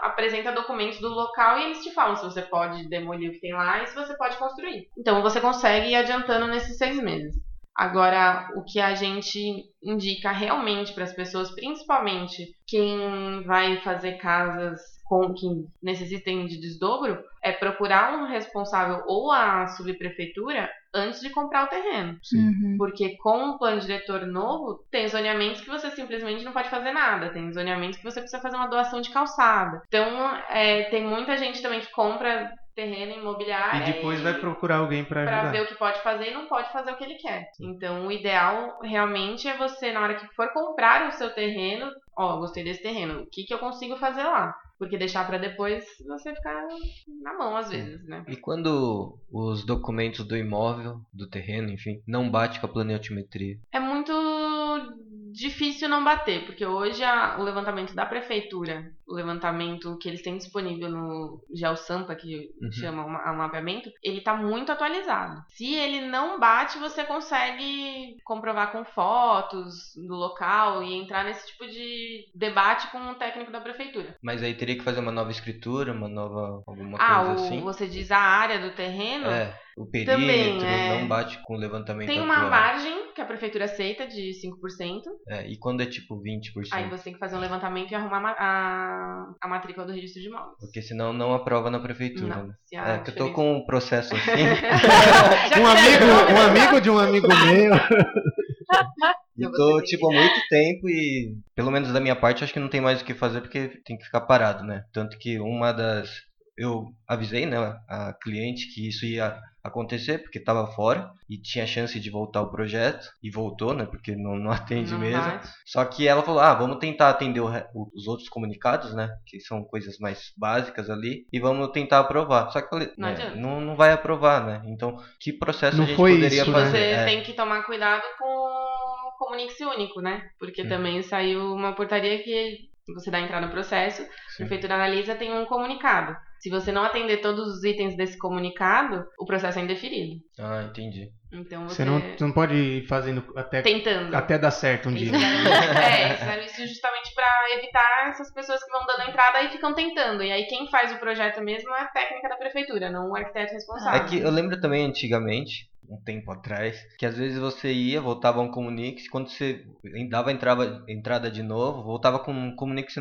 apresenta documentos do local e eles te falam se você pode demolir o que tem lá e se você pode construir. Então você consegue ir adiantando nesses seis meses. Agora, o que a gente indica realmente para as pessoas, principalmente quem vai fazer casas com que necessitem de desdobro, é procurar um responsável ou a subprefeitura antes de comprar o terreno. Sim. Uhum. Porque com o plano diretor novo, tem zoneamentos que você simplesmente não pode fazer nada. Tem zoneamentos que você precisa fazer uma doação de calçada. Então, é, tem muita gente também que compra terreno imobiliário. E depois vai procurar alguém pra Pra ajudar. ver o que pode fazer e não pode fazer o que ele quer. Então, o ideal realmente é você, na hora que for comprar o seu terreno, ó, gostei desse terreno, o que, que eu consigo fazer lá? Porque deixar pra depois você ficar na mão às vezes, né? E quando os documentos do imóvel, do terreno, enfim, não bate com a planetometria? É difícil não bater, porque hoje a- o levantamento da prefeitura, o levantamento que eles têm disponível no GeoSampa, que Uhum. chama o ma- o mapeamento, ele tá muito atualizado. Se ele não bate, você consegue comprovar com fotos do local e entrar nesse tipo de debate com o técnico da prefeitura. Mas aí teria que fazer uma nova escritura, uma nova. alguma ah, coisa o, assim? você diz a área do terreno? É, o perímetro Também, é. não bate com o levantamento Tem uma atual. margem que a prefeitura aceita de 5%. É, e quando é tipo 20%? Aí você tem que fazer um levantamento e arrumar ma- a, a matrícula do registro de imóveis. Porque senão não aprova na prefeitura, Não, né? É, que eu tô com um processo assim. *laughs* *laughs* Um amigo, um amigo de um amigo *laughs* meu. E Eu vou tô, tipo, há muito tempo e, pelo menos da minha parte, acho que não tem mais o que fazer porque tem que ficar parado, né? Tanto que uma das. Eu avisei, né, a cliente que isso ia acontecer porque tava fora e tinha chance de voltar o projeto e voltou, né? Porque não, não *laughs* atende Não mesmo. bate. Só que ela falou: ah, vamos tentar atender o os outros comunicados, né? Que são coisas mais básicas ali, e vamos tentar aprovar. Só que eu falei: Não né, não, não vai aprovar, né? Então, que processo Não a gente foi poderia isso, né? fazer? Você É. tem que tomar cuidado com o Comunique-se Único, né? Porque Hum. também saiu uma portaria que você dá entrada no processo, a Sim. prefeitura analisa tem um comunicado. Se você não atender todos os itens desse comunicado, o processo é indeferido. Ah, entendi. Então você, Você não, você não pode ir fazendo até, tentando. até dar certo um dia. é, eles fizeram isso justamente pra evitar essas pessoas que vão dando entrada e ficam tentando. E aí quem faz o projeto mesmo é a técnica da prefeitura, não o arquiteto responsável. É que eu lembro também antigamente, um tempo atrás, que às vezes você ia, voltava um Comunix, quando você dava entrava, entrada de novo, voltava com um Comunix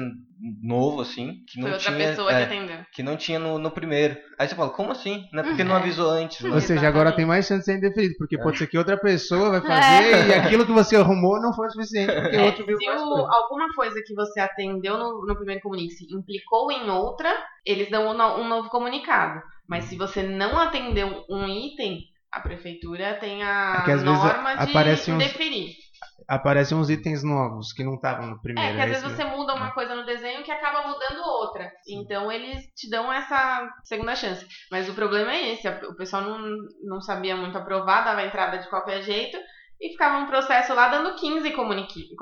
novo, assim, que não Foi outra tinha. pessoa é, que atendeu. que não tinha no, no primeiro. Aí você fala, como assim? Não é porque não É. avisou antes, né? Ou seja, agora tem mais chance de ser indeferido, porque É. pode ser que outra pessoa vai fazer e aquilo que você arrumou não foi o suficiente, porque É, outro viu se o- alguma coisa que você atendeu no, no primeiro comunicado se implicou em outra, eles dão um, um novo comunicado. Mas se você não atendeu um item, a prefeitura tem a É que às vezes norma de aparecem uns- indeferir. Aparecem uns itens novos que não estavam no primeiro. É, que às é vezes isso você muda uma coisa no desenho que acaba mudando outra. Então eles te dão essa segunda chance. Mas o problema é esse, o pessoal não, não sabia muito aprovar, dava entrada de qualquer jeito e ficava um processo lá dando 15 comuniqui-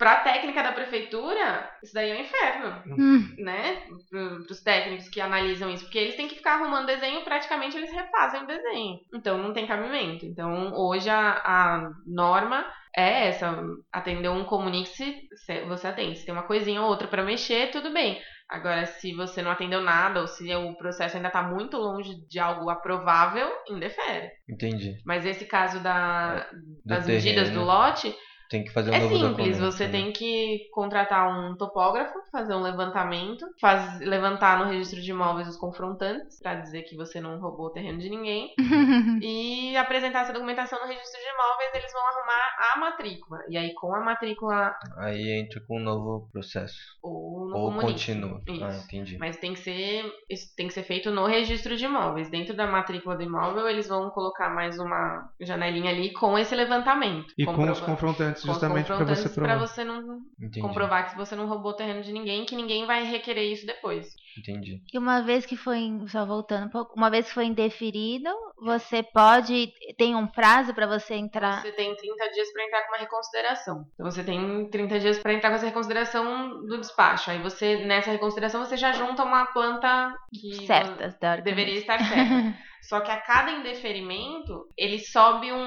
comuniques. Pra técnica da prefeitura, isso daí é um inferno, Hum, né? Pro, pros técnicos que analisam isso. Porque eles têm que ficar arrumando desenho, praticamente eles refazem o desenho. Então não tem cabimento. Então hoje a, a norma é essa. Atender um comunique, se você atende. Se tem uma coisinha ou outra pra mexer, tudo bem. Agora, se você não atendeu nada, ou se o processo ainda tá muito longe de algo aprovável, indefere. Entendi. Mas esse caso da, Do das medidas terreno. do lote, Tem que fazer um é novo simples, documento, você né? tem que contratar um topógrafo, fazer um levantamento, faz, levantar no registro de imóveis os confrontantes, pra dizer que você não roubou o terreno de ninguém, *laughs* e apresentar essa documentação no registro de imóveis, eles vão arrumar a matrícula. E aí, com a matrícula Aí entra com um novo processo. ou no Ou continua. Isso. Ah, entendi. Mas tem que ser isso tem que ser feito no registro de imóveis. Dentro da matrícula do imóvel, eles vão colocar mais uma janelinha ali com esse levantamento. E com os confrontantes, com os justamente para você provar. pra você não Entendi. comprovar que você não roubou o terreno de ninguém, que ninguém vai requerer isso depois. Entendi. E uma vez que foi, só voltando um pouco, uma vez que foi indeferido, você pode, tem um prazo pra você entrar. Você tem 30 dias pra entrar com uma reconsideração. Então você tem 30 dias pra entrar com essa reconsideração do despacho. Aí você nessa reconsideração você já junta uma planta que teoricamente. deveria estar certa. *laughs* Só que a cada indeferimento, ele sobe um,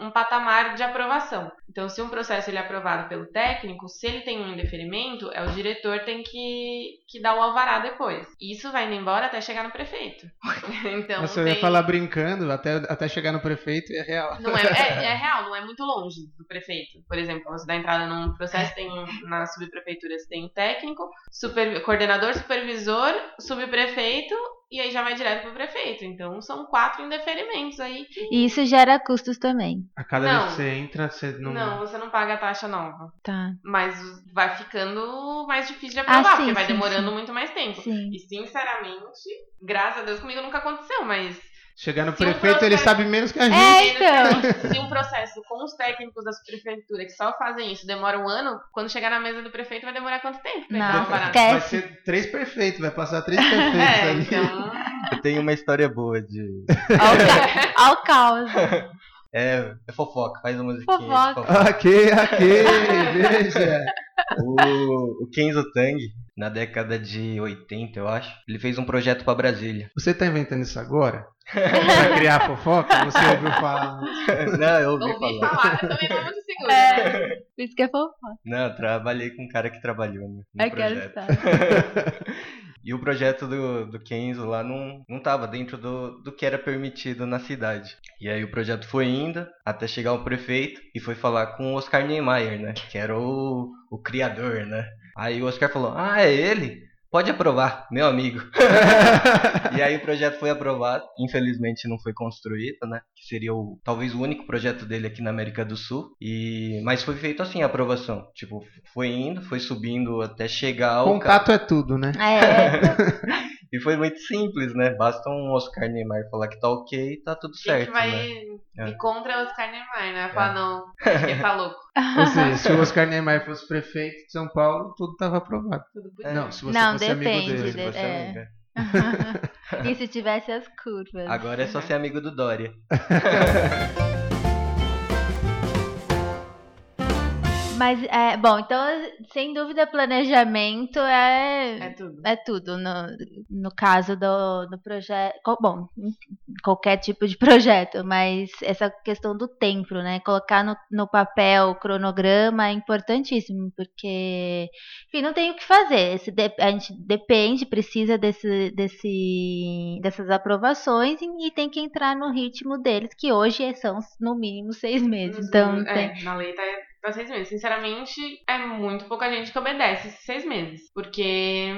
um patamar de aprovação. Então, se um processo ele é aprovado pelo técnico, se ele tem um indeferimento, é o diretor tem que, que dar o alvará depois. Isso vai indo embora até chegar no prefeito. *laughs* então, Você tem... ia falar brincando até, até chegar no prefeito e é real. Não é, é, *laughs* é real, não é muito longe do prefeito. Por exemplo, você dá entrada num processo, tem na subprefeitura você tem o técnico, super, coordenador, supervisor, subprefeito e aí já vai direto pro prefeito. Então são quatro indeferimentos aí. que- E isso gera custos também. A cada Não. vez que você entra, você não. Não, você não paga a taxa nova. Tá. Mas vai ficando mais difícil de aprovar, Ah, sim, porque vai sim, demorando sim. muito mais tempo. Sim. E sinceramente, graças a Deus comigo nunca aconteceu, mas Chegar no Se um prefeito, ele processo- sabe menos que a gente. É, então. Se um processo com os técnicos da prefeitura que só fazem isso demora um ano, quando chegar na mesa do prefeito vai demorar quanto tempo? pra ele Não. Vai ser três prefeitos, vai passar três prefeitos É, ali. então. Eu tenho uma história boa de. Ao, ca... ao caos. É, é fofoca, faz uma musiquinha. de Fofoca. Ok, ok, *laughs* veja. O, o Kenzo Tang, na década de 80, eu acho, ele fez um projeto pra Brasília. *laughs* Você tá inventando isso agora? *laughs* pra criar fofoca? Você ouviu falar? *laughs* Não, eu ouvi Ouvi falar. falar, eu também não muito segura, É. né? Por isso que é fofoca. Não, trabalhei com um cara que trabalhou no, no Eu quero projeto. estar. E o projeto do, do Kenzo lá não, não tava dentro do, do que era permitido na cidade. E aí o projeto foi indo até chegar o prefeito e foi falar com o Oscar Niemeyer, né? Que era o, o criador, né? Aí o Oscar falou, ah, é ele? Pode aprovar, meu amigo. *laughs* e aí o projeto foi aprovado. Infelizmente não foi construído, né? Que seria o, talvez o único projeto dele aqui na América do Sul. E, mas foi feito assim a aprovação. Tipo, foi indo, foi subindo até chegar ao Contato é tudo, né? É. *laughs* e foi muito simples, né? Basta um Oscar Neymar falar que tá ok e tá tudo certo, que vai né? ir É. contra os Carnemar, né? Vai falar, não, *laughs* ele tá louco. Ou seja, *laughs* se o Oscar Niemeyer fosse prefeito de São Paulo, tudo tava aprovado. Tudo podia. Não, se você Não, fosse depende, amigo dele. De- você é. amiga. *laughs* e se tivesse as curvas? Agora é só ser amigo do Dória. Mas, é, bom, então, sem dúvida, planejamento é, É tudo. é tudo no, no caso do, do projeto. Bom, qualquer tipo de *laughs* projeto, mas essa questão do tempo, né? Colocar no, no papel o cronograma é importantíssimo, porque, enfim, não tem o que fazer. Esse a gente depende, precisa desse, desse, dessas aprovações e, e tem que entrar no ritmo deles, que hoje são no mínimo seis meses. Então, é, tem, na lei tá, tá seis meses. Sinceramente, é muito pouca gente que obedece esses seis meses. Porque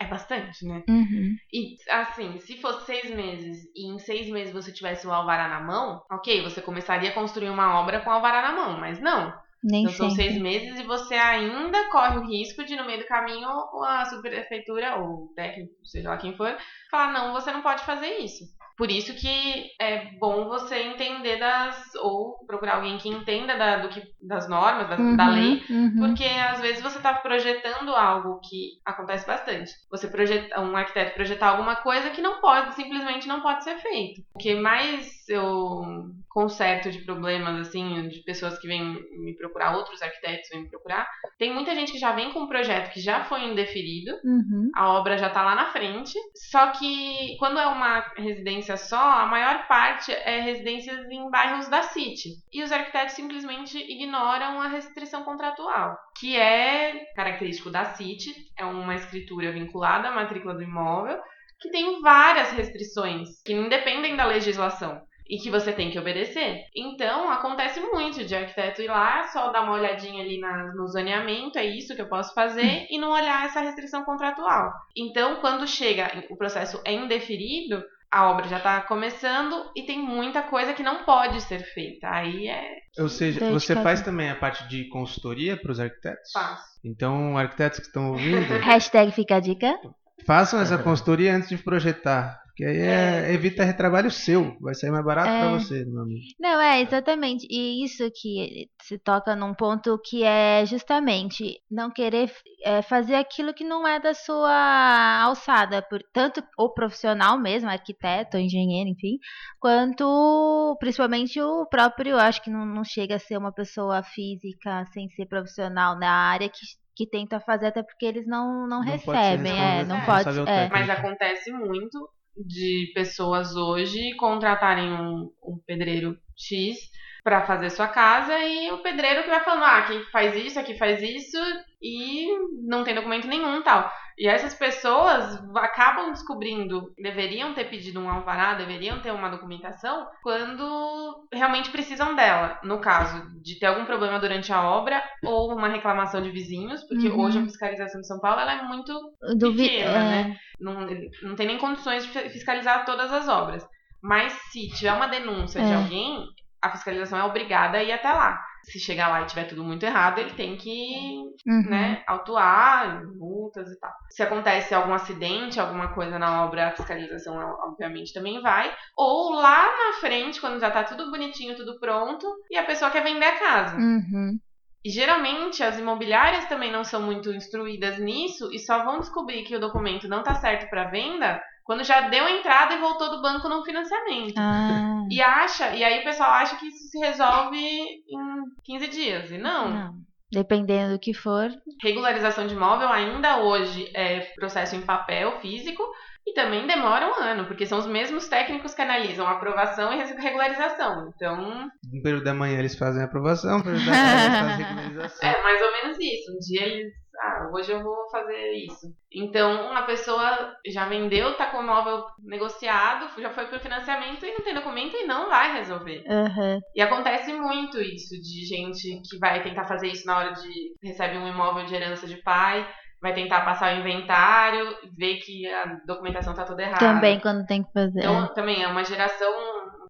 é bastante, né? Uhum. E assim, se fosse seis meses e em seis meses você tivesse o alvará na mão, ok, você começaria a construir uma obra com o alvará na mão, mas não. nem Então são seis meses e você ainda corre o risco de, no meio do caminho, a subprefeitura ou o técnico, seja lá quem for, falar: não, você não pode fazer isso. Por isso que é bom você entender das. ou procurar alguém que entenda da, do que, das normas, da, da Uhum, lei, uhum. porque às vezes você está projetando algo que acontece bastante. Você projeta, um arquiteto projetar alguma coisa que não pode, simplesmente não pode ser feito. O que mais eu conserto de problemas, assim, de pessoas que vêm me procurar, outros arquitetos vêm me procurar, tem muita gente que já vem com um projeto que já foi indeferido, Uhum. a obra já tá lá na frente. Só que quando é uma residência só, a maior parte é residências em bairros da City. E os arquitetos simplesmente ignoram a restrição contratual, que é característico da City, é uma escritura vinculada à matrícula do imóvel, que tem várias restrições que independem da legislação. E que você tem que obedecer. Então, acontece muito de arquiteto ir lá, só dar uma olhadinha ali na- no zoneamento, é isso que eu posso fazer, e não olhar essa restrição contratual. Então, quando chega, o processo é indeferido, a obra já está começando e tem muita coisa que não pode ser feita. Aí é Ou seja, você faz também a parte de consultoria para os arquitetos? fácil. Então, arquitetos que estão ouvindo, *laughs* Hashtag fica a dica. façam essa consultoria antes de projetar. Porque aí é- É. evita retrabalho seu. Vai sair mais barato É. para você, meu amigo. Não, é exatamente. E isso que se toca num ponto que é justamente não querer é, fazer aquilo que não é da sua alçada, por, tanto o profissional mesmo, arquiteto, engenheiro, enfim, quanto principalmente o próprio, acho que não, não chega a ser uma pessoa física sem ser profissional na área que, que tenta fazer, até porque eles não, não, Não pode ser recebem, é, não pode. responsável É. técnico. Mas acontece muito de pessoas hoje contratarem um, um pedreiro X para fazer sua casa e o pedreiro que vai falando, ah, aqui faz isso, aqui faz isso e não tem documento nenhum e tal. E essas pessoas acabam descobrindo, deveriam ter pedido um alvará, deveriam ter uma documentação quando realmente precisam dela. No caso de ter algum problema durante a obra ou uma reclamação de vizinhos, porque Uhum. hoje a fiscalização de São Paulo ela é muito Duvi- pequena, é, né? não, não tem nem condições de fi- fiscalizar todas as obras. Mas se tiver uma denúncia de É. alguém, a fiscalização é obrigada a ir até lá. Se chegar lá e tiver tudo muito errado, ele tem que, uhum. né, autuar, multas e tal. Se acontece algum acidente, alguma coisa na obra, a fiscalização obviamente também vai. Ou lá na frente, quando já tá tudo bonitinho, tudo pronto, e a pessoa quer vender a casa. Uhum. E geralmente as imobiliárias também não são muito instruídas nisso e só vão descobrir que o documento não tá certo para venda quando já deu entrada e voltou do banco no financiamento. Ah, E acha, e aí o pessoal acha que isso se resolve em 15 dias. E não. não. Dependendo do que for. Regularização de imóvel ainda hoje é processo em papel físico e também demora um ano, porque são os mesmos técnicos que analisam aprovação e regularização. Então, No período da manhã eles fazem a aprovação, no período da tarde eles fazem a regularização. *laughs* É mais ou menos isso. Um dia eles. Ah, hoje eu vou fazer isso. Então, uma pessoa já vendeu, tá com o imóvel negociado, já foi pro financiamento e não tem documento e não vai resolver. Aham. E acontece muito isso de gente que vai tentar fazer isso na hora de recebe um imóvel de herança de pai, vai tentar passar o inventário, ver que a documentação tá toda errada. Também quando tem que fazer. Então, também é uma geração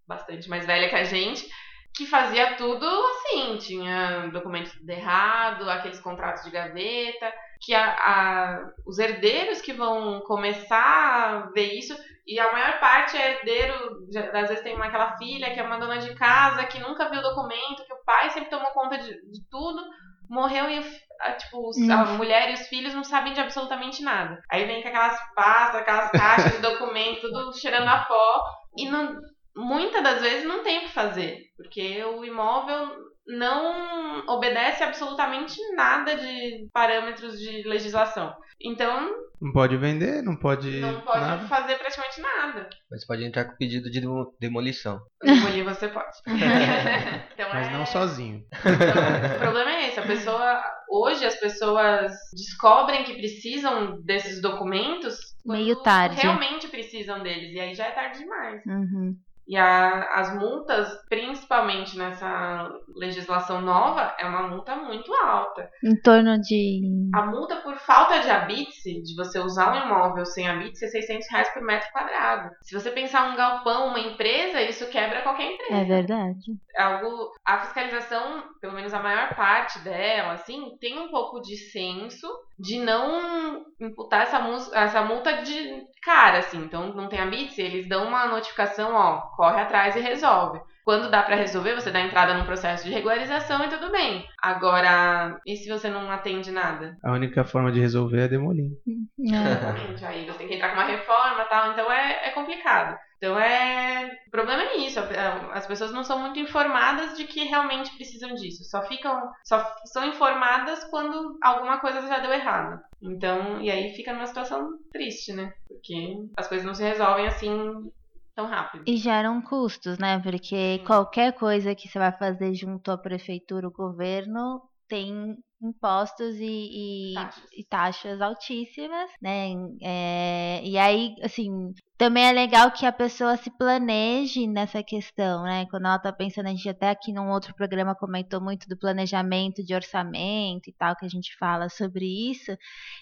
bastante mais velha que a gente que fazia tudo assim, tinha documento tudo errado, aqueles contratos de gaveta, que a, a- os herdeiros que vão começar a ver isso, e a maior parte é herdeiro, já- às vezes tem uma, aquela filha que é uma dona de casa, que nunca viu o documento, que o pai sempre tomou conta de, de tudo, morreu e a, tipo, os- a mulher e os filhos não sabem de absolutamente nada. Aí vem com aquelas pastas, aquelas caixas de documento, tudo cheirando a pó, e não, muitas das vezes não tem o que fazer, porque o imóvel não obedece absolutamente nada de parâmetros de legislação. Então. Não pode vender, não pode. Não pode nada. fazer praticamente nada. Mas pode entrar com pedido de demo- demolição. Demolir você pode. *laughs* então, Mas é... não sozinho. Então, o problema é esse, a pessoa. Hoje as pessoas descobrem que precisam desses documentos Meio tarde. realmente precisam deles. E aí já é tarde demais. Uhum. E a- as multas, principalmente nessa legislação nova, é uma multa muito alta. Em torno de. A multa por falta de habite, de você usar um imóvel sem habite, é 600 reais por metro quadrado. Se você pensar um galpão, uma empresa, isso quebra qualquer empresa. É verdade. É algo a fiscalização, pelo menos a maior parte dela, assim, tem um pouco de senso de não imputar essa, essa multa de cara, assim. Então, não tem a BITS, eles dão uma notificação, ó, corre atrás e resolve. Quando dá pra resolver, você dá entrada num processo de regularização e tudo bem. Agora, e se você não atende nada? A única forma de resolver é demolir. É. *laughs* Exatamente. Aí você tem que entrar com uma reforma e tal, então é, é complicado. Então é. O problema é isso. a- As pessoas não são muito informadas de que realmente precisam disso. Só ficam. Só são informadas quando alguma coisa já deu errado. Então, e aí fica numa situação triste, né? Porque as coisas não se resolvem assim tão rápido. E geram custos, né? Porque Sim. qualquer coisa que você vai fazer junto à prefeitura, o governo, tem impostos e, e Taxas. e taxas altíssimas, né? É, e aí, assim, também é legal que a pessoa se planeje nessa questão, né? Quando ela tá pensando, a gente até aqui num outro programa comentou muito do planejamento de orçamento e tal, que a gente fala sobre isso,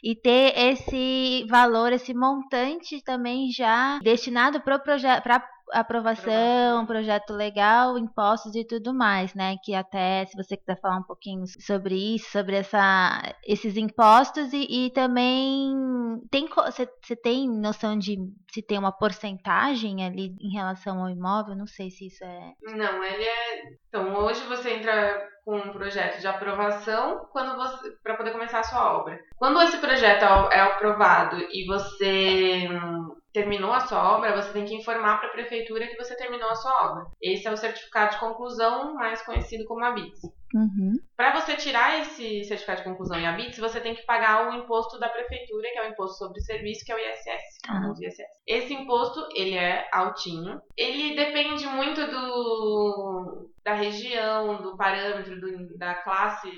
e ter esse valor, esse montante também já destinado para projeto, para aprovação, projeto legal, impostos e tudo mais, né? Que até se você quiser falar um pouquinho sobre isso, sobre essa, esses impostos e, e também tem você tem noção de se tem uma porcentagem ali em relação ao imóvel? Não sei se isso é. Não, ele é. Então, hoje você entra com um projeto de aprovação quando você para poder começar a sua obra. Quando esse projeto é é aprovado e você hum, terminou a sua obra, você tem que informar para a prefeitura que você terminou a sua obra. Esse é o certificado de conclusão, mais conhecido como ABITS. Uhum. Para você tirar esse certificado de conclusão em ABITS, você tem que pagar o imposto da prefeitura, que é o imposto sobre serviço, que é o ISS. Tá. ISS. Esse imposto, ele é altinho. Ele depende muito do da região, do parâmetro, do- da classe,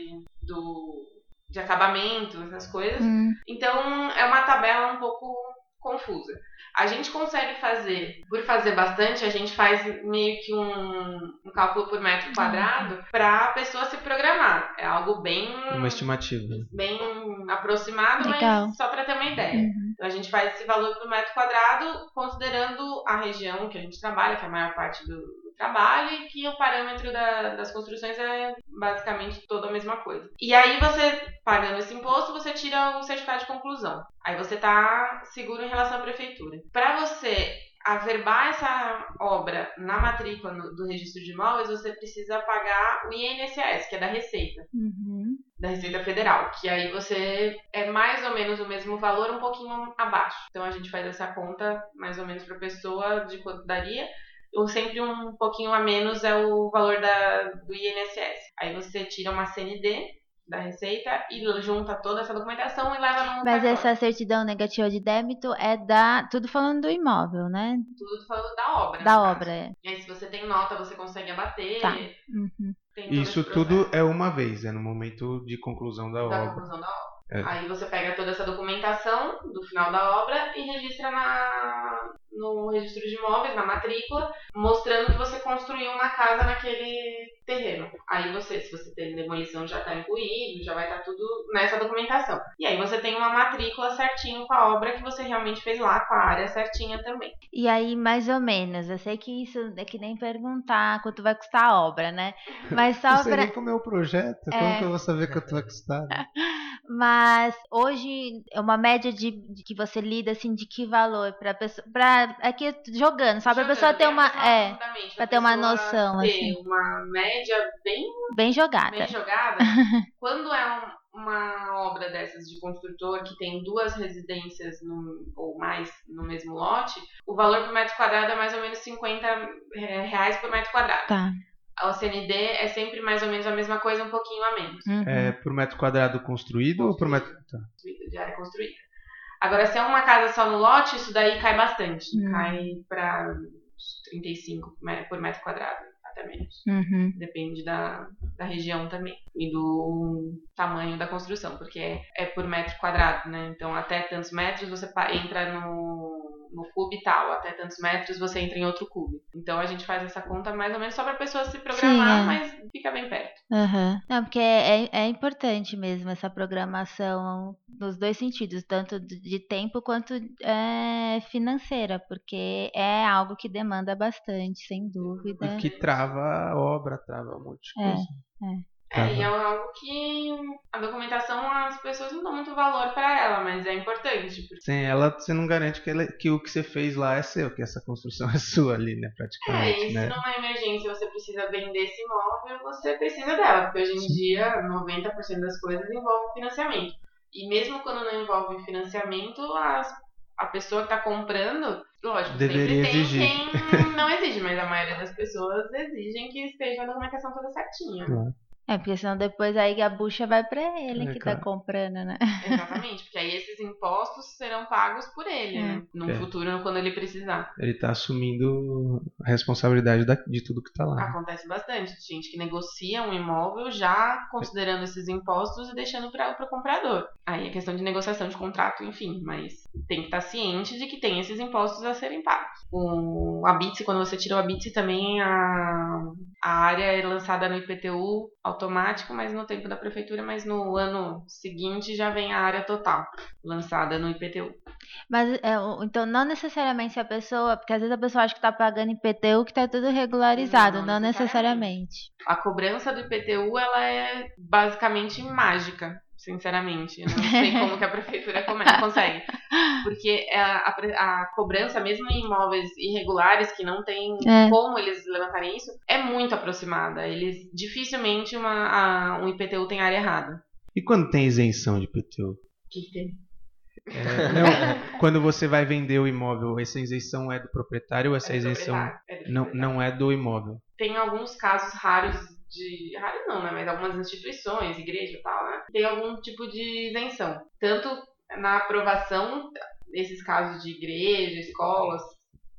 do de acabamento, essas coisas. Hum, Então é uma tabela um pouco confusa. A gente consegue fazer, por fazer bastante, a gente faz meio que um, um cálculo por metro quadrado para a pessoa se programar. É algo bem, Uma estimativa. bem aproximado, Legal. mas só para ter uma ideia. uhum. Então a gente faz esse valor por metro quadrado considerando a região que a gente trabalha, que é a maior parte do trabalho, e que o parâmetro da- das construções é basicamente toda a mesma coisa. E aí você, pagando esse imposto, você tira o certificado de conclusão. Aí você tá seguro em relação à prefeitura. Para você averbar essa obra na matrícula no- do registro de imóveis, você precisa pagar o INSS, que é da Receita Uhum. da Receita Federal, que aí você é mais ou menos o mesmo valor, um pouquinho abaixo. Então a gente faz essa conta mais ou menos para pessoa de quanto daria. Ou sempre um pouquinho a menos é o valor da, do INSS. Aí você tira uma CND da Receita e junta toda essa documentação e leva num Mas cartório. essa certidão negativa de débito é da. Tudo falando do imóvel, né? Tudo falando da obra. Da obra, é. E aí se você tem nota, você consegue abater. Tá. Uhum. Isso tudo é uma vez, é no momento de conclusão da da obra. conclusão da obra. É. Aí você pega toda essa documentação do final da obra e registra na, no registro de imóveis, na matrícula, mostrando que você construiu uma casa naquele terreno. Aí você, se você tem demolição, já está incluído, já vai estar tudo nessa documentação. E aí você tem uma matrícula certinho com a obra que você realmente fez lá, com a área certinha também. E aí, mais ou menos, eu sei que isso é que nem perguntar quanto vai custar a obra, né? *laughs* Mas só Não sei pra. nem como é o projeto, É. como que eu vou saber quanto vai custar? né? *laughs* Mas hoje é uma média de, de que você lida assim de que valor para pessoa para aqui jogando, só para pessoa Jogando, ter bem uma é pra ter uma noção, ter assim. uma média bem bem jogada. bem jogada, *laughs* quando é um- uma obra dessas de construtor que tem duas residências no- ou mais no mesmo lote, o valor por metro quadrado é mais ou menos 50 re- reais por metro quadrado. Tá. A OCND é sempre mais ou menos a mesma coisa, um pouquinho a menos. Uhum. É por metro quadrado construído ou por metro. Tá. de área construída. Agora, se é uma casa só no lote, isso daí cai bastante. Hum. Cai para 35 me- por metro quadrado, até menos. Uhum. Depende da, da região também. E do tamanho da construção, porque é, é por metro quadrado, né? Então, até tantos metros você entra no, no cubo e tal. Até tantos metros você entra em outro cubo. Então, a gente faz essa conta mais ou menos só para a pessoa se programar, Sim, é. mas fica bem perto. Aham. Não, porque é, é importante mesmo essa programação nos dois sentidos, tanto de tempo quanto é, financeira, porque é algo que demanda bastante, sem dúvida. E que trava a obra, trava um monte de É. É, e é algo que a documentação as pessoas não dão muito valor para ela, mas é importante. Porque, Sem ela, você não garante que, ela- que o que você fez lá é seu, que essa construção *laughs* é sua ali, né? é, Praticamente, e se né? numa emergência você precisa vender esse imóvel, você precisa dela, porque hoje em dia 90% das coisas envolve financiamento. E mesmo quando não envolve financiamento, as, a pessoa que está comprando, lógico, Deveria sempre tem exigir. quem não exige, mas a maioria das pessoas exigem que esteja a documentação toda certinha. Claro. É, porque senão depois aí a bucha vai pra ele É, que claro. tá comprando, né? Exatamente, porque aí esses impostos serão pagos por ele, né? No É. futuro, quando ele precisar. Ele tá assumindo a responsabilidade da- de tudo que tá lá. Acontece bastante. Gente que negocia um imóvel já considerando esses impostos e deixando para o comprador. Aí é questão de negociação de contrato, enfim, mas tem que estar ciente de que tem esses impostos a serem pagos. O a BITSE, quando você tira o BITSE também a, a área é lançada no IPTU automático, mas no tempo da prefeitura, mas no ano seguinte já vem a área total lançada no IPTU. Mas é, então não necessariamente a pessoa, porque às vezes a pessoa acha que tá pagando IPTU que tá tudo regularizado, Não não, necessariamente. necessariamente. A cobrança do IPTU ela é basicamente mágica, sinceramente. Eu não *laughs* sei como que a prefeitura come- consegue. Porque a, a a cobrança, mesmo em imóveis irregulares, que não tem É. como eles levantarem isso, é muito aproximada. Eles dificilmente uma, a- um IPTU tem área errada. E quando tem isenção de PTU? O que, que tem? É, não, quando você vai vender o imóvel, essa isenção é do proprietário ou essa É isenção é não, não é do imóvel? tem alguns casos raros de. Raros não, né? Mas algumas instituições, igreja e tal, né? Tem algum tipo de isenção. Tanto na aprovação, esses casos de igreja, escolas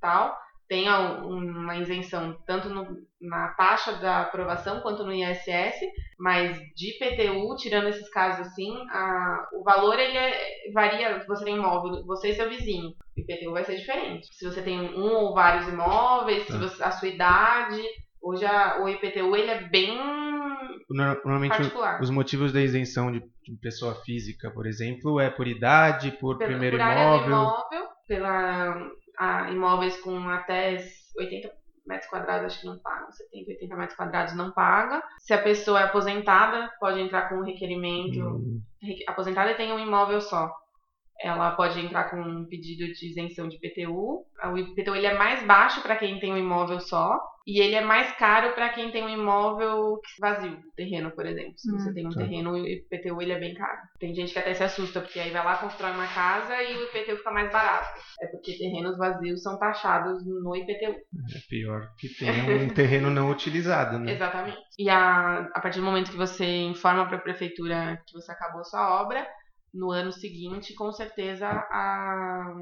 tal, tem uma isenção tanto no- na taxa da aprovação quanto no ISS, mas de IPTU, tirando esses casos assim, a- o valor ele é- varia. Se você tem imóvel, você e seu vizinho, o IPTU vai ser diferente. Se você tem um ou vários imóveis, se Tá. você- a sua idade, hoje a- o IPTU ele é bem No- Normalmente particular. os motivos da isenção de, de pessoa física, por exemplo, é por idade, por Pela- primeiro por área do imóvel. imóvel, pela a, imóveis com até 80 metros quadrados, acho que não paga. 70, 80 metros quadrados não paga. Se a pessoa é aposentada, pode entrar com um requerimento. Hum, Aposentada tem um imóvel só. Ela pode entrar com um pedido de isenção de IPTU. O IPTU ele é mais baixo para quem tem um imóvel só e ele é mais caro para quem tem um imóvel vazio, terreno, por exemplo. Se você Hum. tem um Tá. terreno, o IPTU ele é bem caro. Tem gente que até se assusta porque aí vai lá constrói uma casa e o IPTU fica mais barato. É porque terrenos vazios são taxados no IPTU. é pior que tenha um *laughs* terreno não utilizado, né? Exatamente. E a, a partir do momento que você informa para a prefeitura que você acabou a sua obra, no ano seguinte, com certeza a,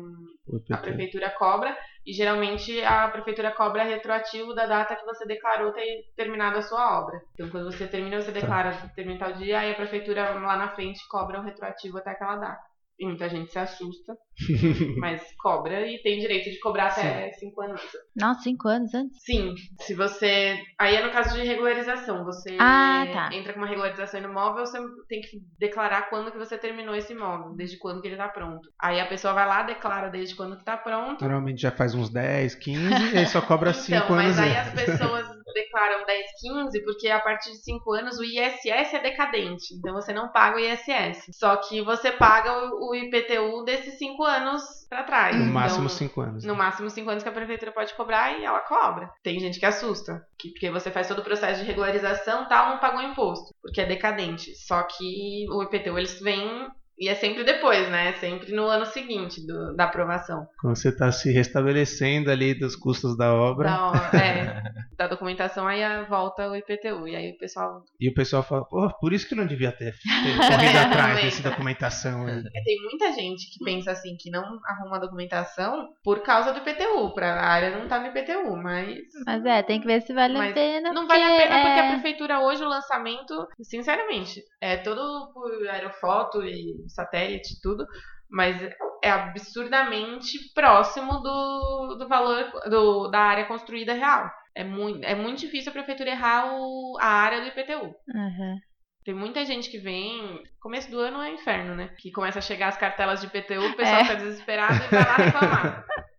a prefeitura cobra. E geralmente a prefeitura cobra retroativo da data que você declarou ter terminado a sua obra. Então, quando você termina, você declara termina tal dia, aí a prefeitura lá na frente cobra um retroativo até aquela data. E muita gente se assusta, *laughs* mas cobra e tem direito de cobrar até cinco anos. Nossa, cinco anos antes? Sim, se você. Aí é no caso de regularização. Você Ah, tá. entra com uma regularização no imóvel, você tem que declarar quando que você terminou esse imóvel, desde quando que ele tá pronto. Aí a pessoa vai lá, declara desde quando que tá pronto. Normalmente já faz uns 10, 15 e aí só cobra 5 Então, anos mas aí antes. as pessoas declaram 10, 15, porque a partir de 5 anos o ISS é decadente. Então você não paga o ISS. Só que você paga o IPTU desses 5 anos pra trás. No Então, máximo 5 anos. no máximo 5 anos que a prefeitura pode cobrar e ela cobra. Tem gente que assusta, que, porque você faz todo o processo de regularização tal, não pagou imposto, porque é decadente. Só que o IPTU eles vêm E é sempre depois, né? Sempre no ano seguinte do, da aprovação. Quando você está se restabelecendo ali dos custos da obra. Da, é, *laughs* da documentação, aí volta o IPTU. E aí o pessoal. E o pessoal fala, pô, por isso que não devia ter, ter corrido *laughs* atrás dessa documentação aí. É, tem muita gente que pensa assim, que não arruma a documentação por causa do IPTU. Pra a área não tá no IPTU, mas. Mas é, tem que ver se vale mas a pena. Não vale a pena é... porque a prefeitura hoje, o lançamento, sinceramente, é todo por aerofoto e satélite e tudo, mas é absurdamente próximo do, do valor do, da área construída real. É muito, é muito difícil a prefeitura errar o, a área do IPTU. Uhum. Tem muita gente que vem. Começo do ano é inferno, né? Que começa a chegar as cartelas de IPTU, o pessoal é. tá desesperado e vai lá reclamar. *laughs*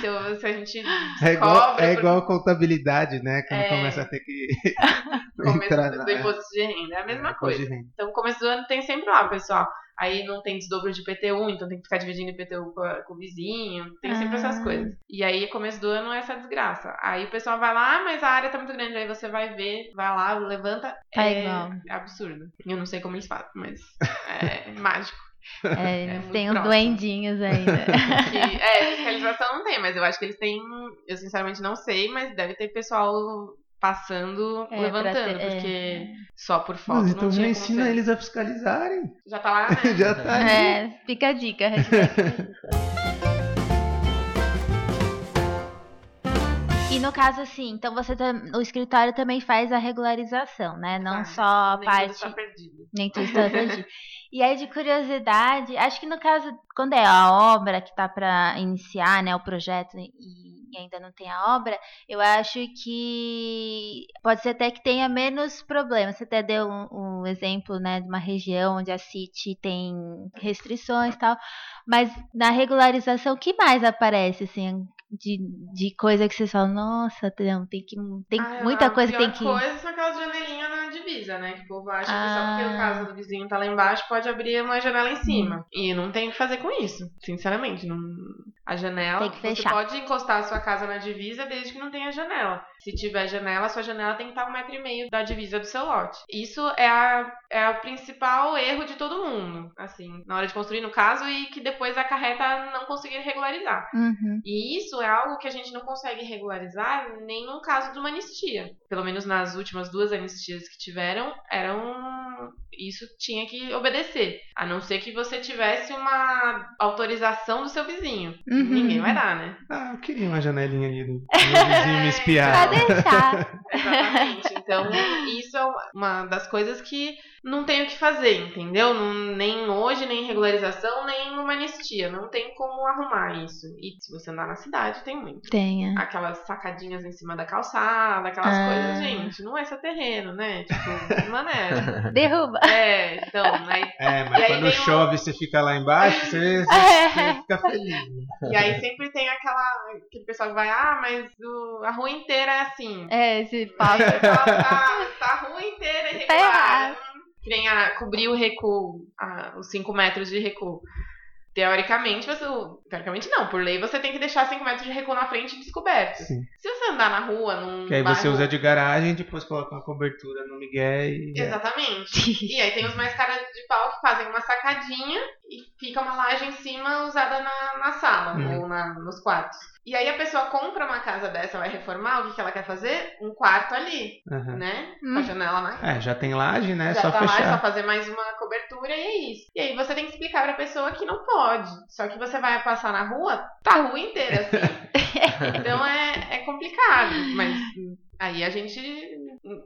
se, se, a gente é igual, é igual a contabilidade, né? Quando é... começa a ter que *laughs* entrar do, do imposto de renda. É a mesma é, coisa. Então, começo do ano tem sempre lá, pessoal. Aí não tem desdobro de IPTU, então tem que ficar dividindo IPTU com, a, com o vizinho. Tem sempre ah. essas coisas. E aí, começo do ano, é essa desgraça. Aí o pessoal vai lá, ah, mas a área tá muito grande. Aí você vai ver, vai lá, levanta. Tá é, igual. é absurdo. Eu não sei como eles fazem, mas é *laughs* mágico. É, eles é têm os duendinhos ainda. *laughs* que, é, fiscalização não tem, mas eu acho que eles têm. Eu sinceramente não sei, mas deve ter pessoal passando, é, levantando, ter, porque é. só por foto. Mas então já ensina ser. eles a fiscalizarem. Já tá lá, né? *laughs* já tá É, fica a dica. E no caso, assim, então você tá, o escritório também faz a regularização, né? Não só a nem parte. Tudo está perdido. Nem tudo está perdido. *laughs* E aí, de curiosidade, acho que no caso, quando é a obra que está para iniciar, né, o projeto e ainda não tem a obra, eu acho que pode ser até que tenha menos problemas. Você até deu um, um exemplo, né, de uma região onde a City tem restrições e tal, mas na regularização, o que mais aparece, assim, de, de coisa que vocês falam, nossa, não, tem que. Tem ah, muita coisa que tem que. coisa são aquelas janelinhas na divisa, né? Que o povo acha ah. que só porque o ah. caso do vizinho tá lá embaixo pode abrir uma janela em cima. Hum. E não tem o que fazer com isso. Sinceramente, não. A janela. Tem que fechar. Você pode encostar a sua casa na divisa desde que não tenha janela. Se tiver janela, sua janela tem que estar um metro e meio da divisa do seu lote. Isso é, a, é o principal erro de todo mundo, assim, na hora de construir, no caso, e que depois acarreta não conseguir regularizar. Uhum. E isso é algo que a gente não consegue regularizar nem no caso de uma anistia. Pelo menos nas últimas duas anistias que tiveram, eram. Isso tinha que obedecer. A não ser que você tivesse uma autorização do seu vizinho. Uhum. Ninguém vai dar, né? Ah, eu queria uma janelinha ali do *laughs* meu vizinho me espiar *laughs* deixar. Exatamente. Então, isso é uma das coisas que não tem o que fazer, entendeu? Não, nem hoje, nem regularização, nem uma anistia. Não tem como arrumar isso. E se você andar na cidade, tem muito. Tem. É. Aquelas sacadinhas em cima da calçada, aquelas ah. coisas, gente, não é seu terreno, né? Tipo, maneira. *laughs* Derruba. É, então, aí, É, mas quando chove um... você fica lá embaixo, você, você, *laughs* você fica feliz. E aí sempre tem aquela, aquele pessoal que vai, ah, mas o, a rua inteira é assim. É, esse papo. tá, tá a rua inteira irregular. Tá que nem a, cobrir o recuo, a, os 5 metros de recuo. Teoricamente, você. Teoricamente não, por lei você tem que deixar 5 metros de recuo na frente descoberto. Sim. Se você andar na rua, num. Que aí bairro... você usa de garagem e depois coloca uma cobertura no Miguel e. Exatamente. *laughs* e aí tem os mais caras de pau que fazem uma sacadinha e fica uma laje em cima usada na, na sala uhum. ou na, nos quartos. E aí a pessoa compra uma casa dessa, vai reformar, o que, que ela quer fazer? Um quarto ali, uhum. né? Com a hum. janela na É, já tem laje, né? Já só tá fechar. lá, é só fazer mais uma cobertura e é isso. E aí você tem que explicar pra pessoa que não pode. Só que você vai passar na rua, tá a rua inteira, assim. *laughs* então é, é complicado, mas Aí a gente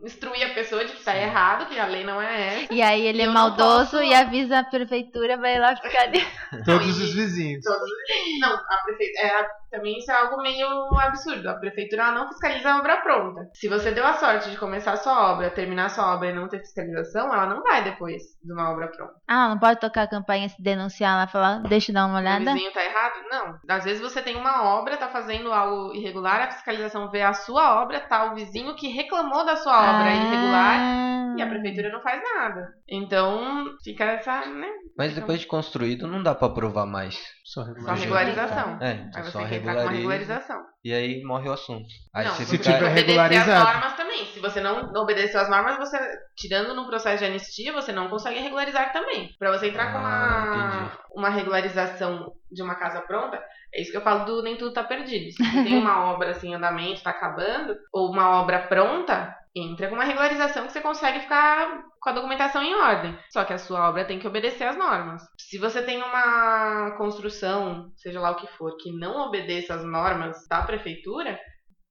instrui a pessoa de que tá errado, que a lei não é essa. E aí ele é maldoso posso... e avisa a prefeitura, vai lá ficar *laughs* ali. Todos os vizinhos. Todos os vizinhos. Não, a prefeitura. É, também isso é algo meio absurdo. A prefeitura não fiscaliza a obra pronta. Se você deu a sorte de começar a sua obra, terminar a sua obra e não ter fiscalização, ela não vai depois de uma obra pronta. Ah, não pode tocar a campanha se denunciar lá, falar, deixa eu dar uma olhada. O vizinho tá errado? Não. Às vezes você tem uma obra, tá fazendo algo irregular, a fiscalização vê a sua obra, tá o vizinho que reclamou da sua obra ah. irregular e a prefeitura não faz nada. Então, fica essa, né? Mas depois de construído não dá para provar mais. Só regularização. É, então só você entrar com uma regulariza. regularização. E aí morre o assunto. Aí não, você se você fica- tiver tem que obedecer regularizado. as normas também. Se você não obedeceu as normas, você, tirando no processo de anistia, você não consegue regularizar também. Pra você entrar com Ah, uma, entendi. uma regularização de uma casa pronta, é isso que eu falo do nem tudo tá perdido. Se tem uma *laughs* obra assim em andamento, tá acabando, ou uma obra pronta, entra com uma regularização que você consegue ficar com a documentação em ordem. Só que a sua obra tem que obedecer às normas. Se você tem uma construção, seja lá o que for, que não obedeça às normas da prefeitura,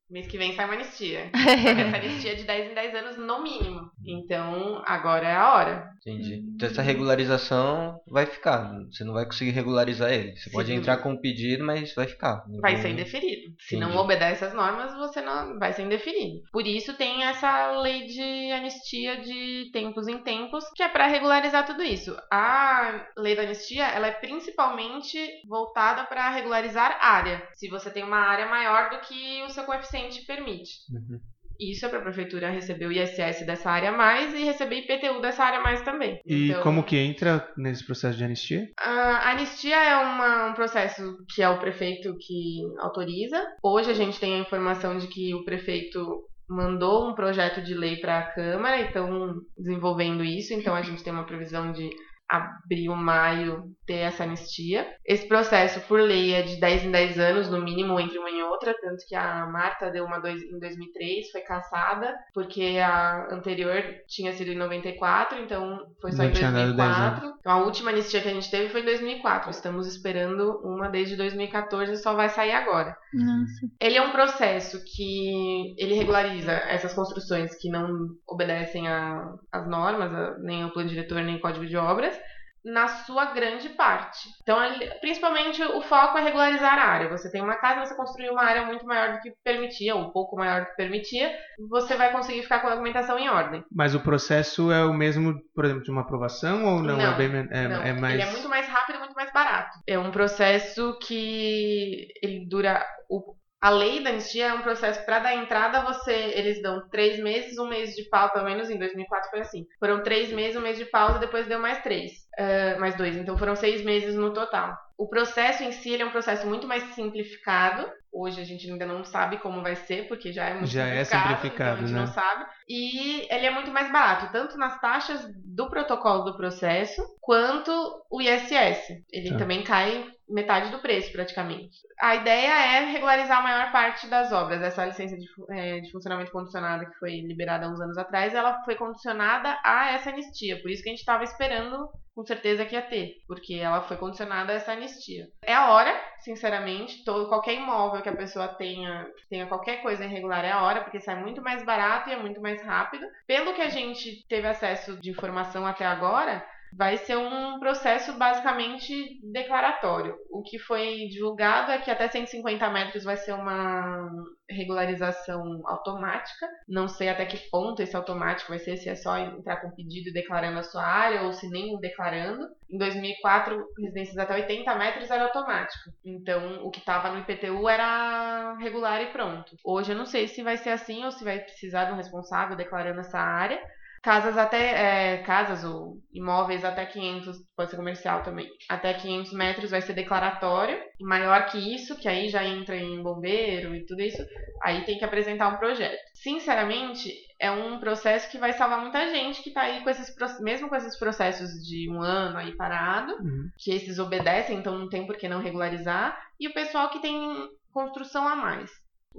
mês que vem sai uma anistia. *laughs* Essa anistia é de 10 em 10 anos no mínimo. Então, agora é a hora. Entendi. Então essa regularização vai ficar. Você não vai conseguir regularizar ele. Você pode Sim. entrar com um pedido, mas vai ficar. Vai ser indeferido. Se não obedece às normas, você não vai ser indeferido. Por isso tem essa lei de anistia de tempos em tempos, que é para regularizar tudo isso. A lei da anistia, ela é principalmente voltada para regularizar área. Se você tem uma área maior do que o seu coeficiente permite. Uhum. Isso é para a prefeitura receber o ISS dessa área mais e receber IPTU dessa área mais também. E Então- como que entra nesse processo de anistia? a anistia é uma- um processo que é o prefeito que autoriza. Hoje a gente tem a informação de que o prefeito mandou um projeto de lei para a Câmara e estão desenvolvendo isso, então a gente tem uma previsão de abril, maio ter essa anistia. Esse processo, por lei, é de 10 em 10 anos, no mínimo, entre uma e outra, tanto que a Marta deu uma dois, em 2003, foi cassada, porque a anterior tinha sido em 94, então foi só Não em tinha dado 10 2004. Então a última anistia que a gente teve foi em 2004. Estamos esperando uma desde 2014 e só vai sair agora. Nossa. Ele é um processo que ele regulariza essas construções que não obedecem a- às normas, a- nem ao plano diretor, nem ao código de obras, na sua grande parte. Então, principalmente o foco é regularizar a área. Você tem uma casa, você construiu uma área muito maior do que permitia, ou um pouco maior do que permitia, você vai conseguir ficar com a documentação em ordem. Mas o processo é o mesmo, por exemplo, de uma aprovação ou não? Não, é bem é, Não, é mais. Ele é muito mais rápido e muito mais barato. É um processo que ele dura. O, a lei da anistia é um processo para dar entrada, você eles dão três meses, um mês de pausa, pelo menos em 2004 foi assim. Foram três meses, um mês de pausa, depois deu mais três, ah, mais dois. Então foram seis meses no total. O processo em si ele é um processo muito mais simplificado. Hoje a gente ainda não sabe como vai ser, porque já é muito Já é simplificado, simplificado, então a gente né? não sabe. E ele é muito mais barato, tanto nas taxas do protocolo do processo, quanto o ISS. Ele Tá. também cai metade do preço, praticamente. A ideia é regularizar a maior parte das obras. Essa licença de, eh, de funcionamento condicionado que foi liberada há uns anos atrás, ela foi condicionada a essa anistia. Por isso que a gente estava esperando com certeza que ia ter, porque ela foi condicionada a essa anistia. É a hora, sinceramente, todo, qualquer imóvel que a pessoa tenha, tenha qualquer coisa irregular é a hora, porque sai muito mais barato e é muito mais rápido. Pelo que a gente teve acesso de informação até agora, vai ser um processo basicamente declaratório. O que foi divulgado é que até 150 metros vai ser uma regularização automática. Não sei até que ponto esse automático vai ser, se é só entrar com pedido e declarando a sua área ou se nem declarando. Em 2004, residências até 80 metros era automático. Então, o que estava no IPTU era regular e pronto. Hoje eu não sei se vai ser assim ou se vai precisar de um responsável declarando essa área. Casas até, é, casas ou imóveis até 500, pode ser comercial também, até 500 metros vai ser declaratório, e maior que isso, que aí já entra em bombeiro e tudo isso, aí tem que apresentar um projeto. Sinceramente, é um processo que vai salvar muita gente que tá aí com esses, mesmo com esses processos de um ano aí parado, Uhum. que esses obedecem, então não tem por que não regularizar, e o pessoal que tem construção a mais.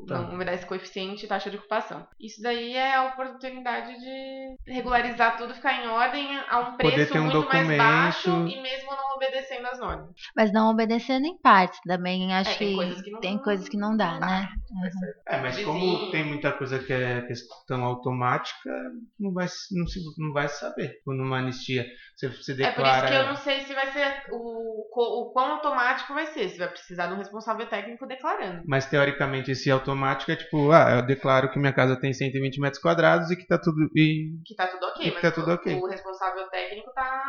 Tá. Não obedece coeficiente e taxa de ocupação. Isso daí é a oportunidade de regularizar tudo, ficar em ordem a um Poder preço ter um muito mais documento. baixo e mesmo não obedecendo as normas. Mas não obedecendo em partes também. Acho É, tem que coisas que não- tem coisas que não dá, não dá. né? É, mas como tem muita coisa que é questão automática, não vai, não se, não vai saber. Tipo, Numa anistia, você, você É por declara. isso que eu não sei se vai ser o, o quão automático vai ser, se vai precisar de um responsável técnico declarando. Mas teoricamente esse automático é tipo, ah, eu declaro que minha casa tem 120 metros quadrados e que tá tudo. E Que tá tudo ok, E que mas tá tudo o, ok. o responsável técnico tá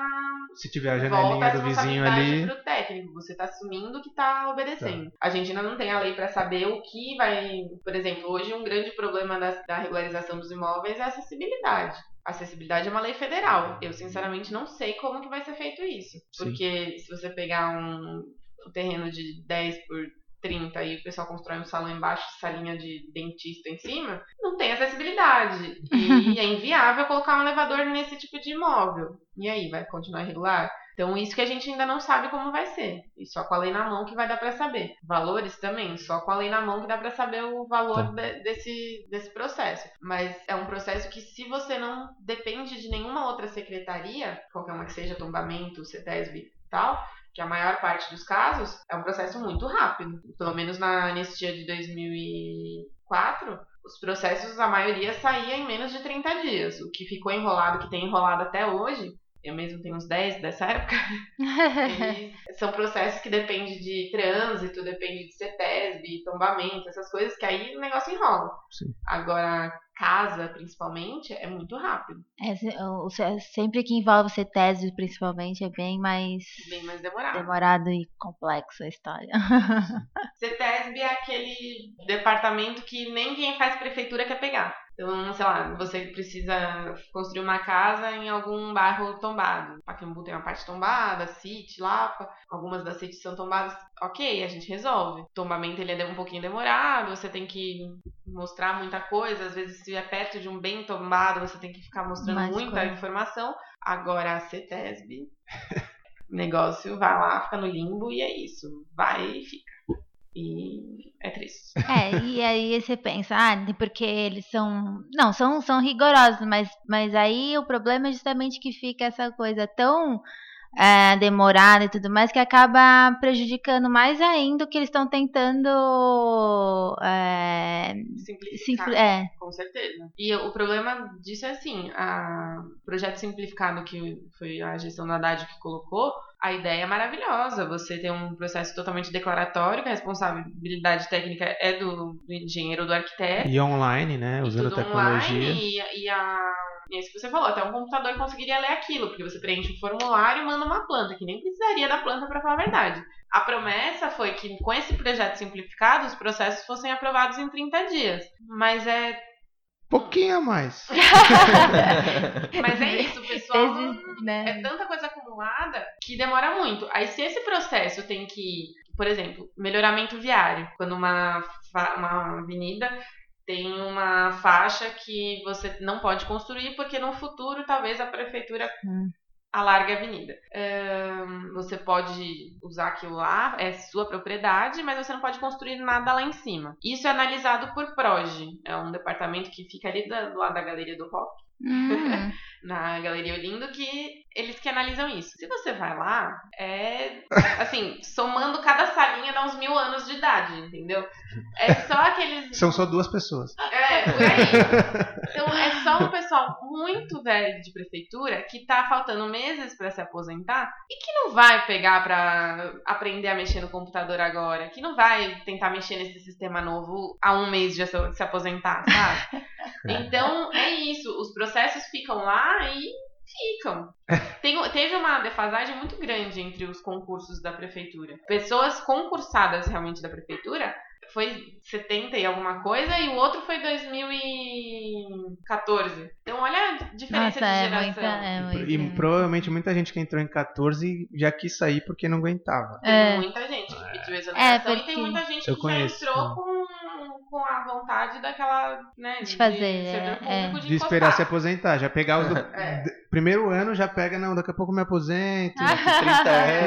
se tiver a volta a janelinha do vizinho ali. pro técnico. Você tá assumindo que tá obedecendo. A gente ainda não tem a lei para saber o que vai. Por exemplo, hoje um grande problema da, da regularização dos imóveis é a acessibilidade. A acessibilidade é uma lei federal. Eu, sinceramente, não sei como que vai ser feito isso. Sim. Porque se você pegar um, um terreno de 10 por 30 e o pessoal constrói um salão embaixo, salinha de dentista em cima, não tem acessibilidade. E é inviável colocar um elevador nesse tipo de imóvel. E aí, vai continuar irregular? Então, isso que a gente ainda não sabe como vai ser. E só com a lei na mão que vai dar para saber. Valores também, só com a lei na mão que dá para saber o valor Tá. de- desse, desse processo. Mas é um processo que, se você não depende de nenhuma outra secretaria, qualquer uma que seja, tombamento, CETESB e tal, que a maior parte dos casos é um processo muito rápido. Pelo menos na anistia de 2004, os processos, a maioria saía em menos de 30 dias. O que ficou enrolado, que tem enrolado até hoje, eu mesmo tenho uns 10 dessa época, *laughs* são processos que dependem de trânsito, depende de CETESB, tombamento, essas coisas que aí o negócio enrola. Sim. Agora, casa, principalmente, é muito rápido, É, o- se- sempre que envolve CETESB, principalmente, é bem mais bem mais demorado. demorado e complexo a história. *laughs* CETESB é aquele departamento que nem quem faz prefeitura quer pegar. Então, sei lá, você precisa construir uma casa em algum bairro tombado. Pacaembu tem uma parte tombada, City, Lapa, algumas das cities são tombadas. Ok, a gente resolve. Tombamento ele é um pouquinho demorado, você tem que mostrar muita coisa. Às vezes, se é perto de um bem tombado, você tem que ficar mostrando Mais muita coisa. informação. Agora, a CETESB, *laughs* o negócio vai lá, fica no limbo e é isso. Vai e fica. E é triste. É, e aí você pensa, ah, porque eles são. Não, são, são rigorosos, mas, mas aí o problema é justamente que fica essa coisa tão é, demorada e tudo mais que acaba prejudicando mais ainda o que eles estão tentando. É, Simplificar. simpli- é, Com certeza. E o problema disso é assim, o projeto simplificado que foi a gestão da Haddad que colocou, a ideia é maravilhosa. Você tem um processo totalmente declaratório, que a responsabilidade técnica é do, do engenheiro ou do arquiteto. E online, né? Usando tudo tecnologia. online, e, e a. E é isso que você falou, até um computador conseguiria ler aquilo, porque você preenche um formulário e manda uma planta, que nem precisaria da planta para falar a verdade. A promessa foi que com esse projeto simplificado, os processos fossem aprovados em 30 dias. Mas é Pouquinho a mais. *laughs* Mas é isso, o pessoal. vezes, É né? tanta coisa acumulada que demora muito. Aí, se esse processo tem que, por exemplo, melhoramento viário, quando uma, uma avenida tem uma faixa que você não pode construir porque no futuro talvez a prefeitura Hum. A avenida. Ahn, você pode usar aquilo lá, é sua propriedade, mas você não pode construir nada lá em cima. Isso é analisado por PROGE, é um departamento que fica ali do lado da Galeria do Rock Hum, *laughs* na Galeria Olindo que eles que analisam isso. Se você vai lá, é assim, somando cada salinha dá uns mil anos de idade, entendeu? É só aqueles. São só duas pessoas. É, por aí. Então é só um pessoal muito velho de prefeitura que tá faltando meses pra se aposentar e que não vai pegar pra aprender a mexer no computador agora, que não vai tentar mexer nesse sistema novo há um mês de se se aposentar, sabe? *laughs* Então é isso, os processos ficam lá e ficam. Tem- teve uma defasagem muito grande entre os concursos da prefeitura. Pessoas concursadas realmente da prefeitura foi 70 e alguma coisa e o outro foi 2014. Então olha a diferença Nossa, de é geração. muita. É muito, E provavelmente muita gente que entrou em 14 já quis sair porque não aguentava. Tem É. muita gente que pediu É, exoneração e porque- tem muita gente Eu que conheço, já entrou né? com, com a vontade daquela, né, De fazer, servidor é, público é. de, De esperar se aposentar. Já pegar os do *laughs* É. primeiro ano, já pega, não, daqui a pouco eu me aposento. *laughs* 30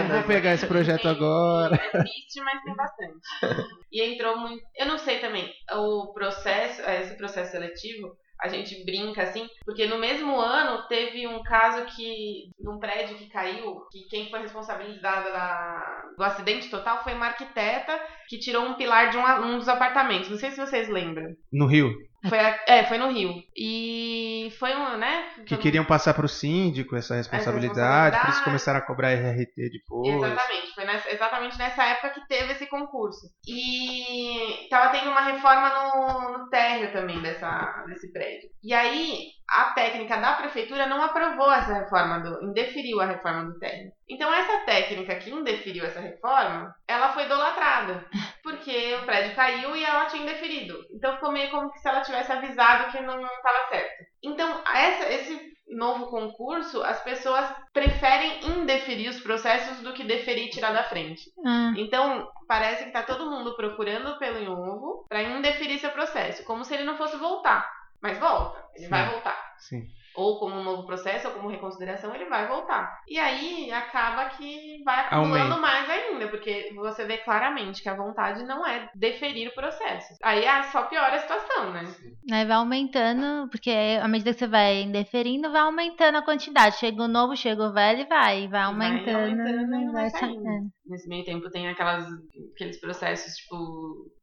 Não vou anos. pegar esse projeto Tem- agora. É triste, mas tem bastante. *laughs* E entrou muito. Eu não sei também, o processo, esse processo seletivo, a gente brinca assim, porque no mesmo ano teve um caso que, num prédio que caiu, que quem foi responsabilizada da- do acidente total foi uma arquiteta que tirou um pilar de um, um dos apartamentos. Não sei se vocês lembram. No Rio. Foi, a- é, foi no Rio. E foi um, né? Que queriam passar pro síndico essa responsabilidade, por isso responsabilidade. começaram a cobrar RRT depois. Exatamente, foi nessa- exatamente nessa época que teve esse concurso. E tava tendo uma reforma no, no térreo também dessa, desse prédio. E aí, a técnica da prefeitura não aprovou essa reforma, do, indeferiu a reforma do térreo. Então, essa técnica que indeferiu essa reforma, ela foi idolatrada. Porque o prédio caiu e ela tinha indeferido. Então, ficou meio como que se ela tivesse avisado que não estava certo. Então, essa, esse novo concurso, as pessoas preferem indeferir os processos do que deferir e tirar da frente. Ah, Então, parece que tá todo mundo procurando pelo novo para indeferir seu processo, como se ele não fosse voltar. Mas volta, ele Sim. vai voltar. Sim. Ou como um novo processo, ou como reconsideração, ele vai voltar. E aí acaba que vai acumulando Aumenta. mais ainda, porque você vê claramente que a vontade não é deferir o processo. Aí ah, só piora a situação, né? Aí vai aumentando, porque à medida que você vai indeferindo, vai aumentando a quantidade. Chega o novo, chega o velho e vai, vai aumentando. aumentando e vai saindo. é. Nesse meio tempo tem aquelas, aqueles processos, tipo,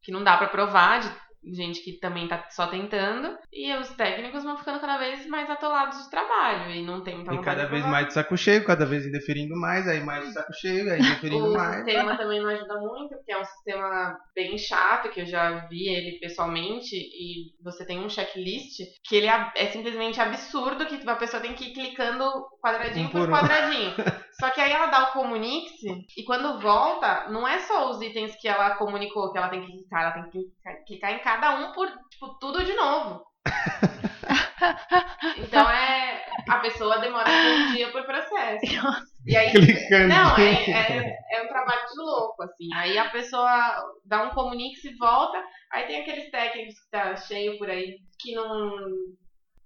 que não dá pra provar, de gente que também tá só tentando, e os técnicos vão ficando cada vez mais atolados de trabalho, e não tem muita E cada vez mais de saco cheio, cada vez indeferindo mais, aí mais de saco cheio, aí indeferindo O mais. sistema também não ajuda muito, porque é um sistema bem chato, que eu já vi ele pessoalmente, e você tem um checklist que ele é é simplesmente absurdo, que a pessoa tem que ir clicando quadradinho Um por por um. quadradinho. *laughs* Só que aí ela dá o comunique e quando volta, não é só os itens que ela comunicou que ela tem que clicar, ela tem que clicar- em cada um por, tipo, tudo de novo. *laughs* Então é. A pessoa demora um dia por processo. E aí, Clicando. não, é, é, é um trabalho de louco, assim. Aí a pessoa dá um comunique, se volta, aí tem aqueles técnicos que tá cheio por aí que não.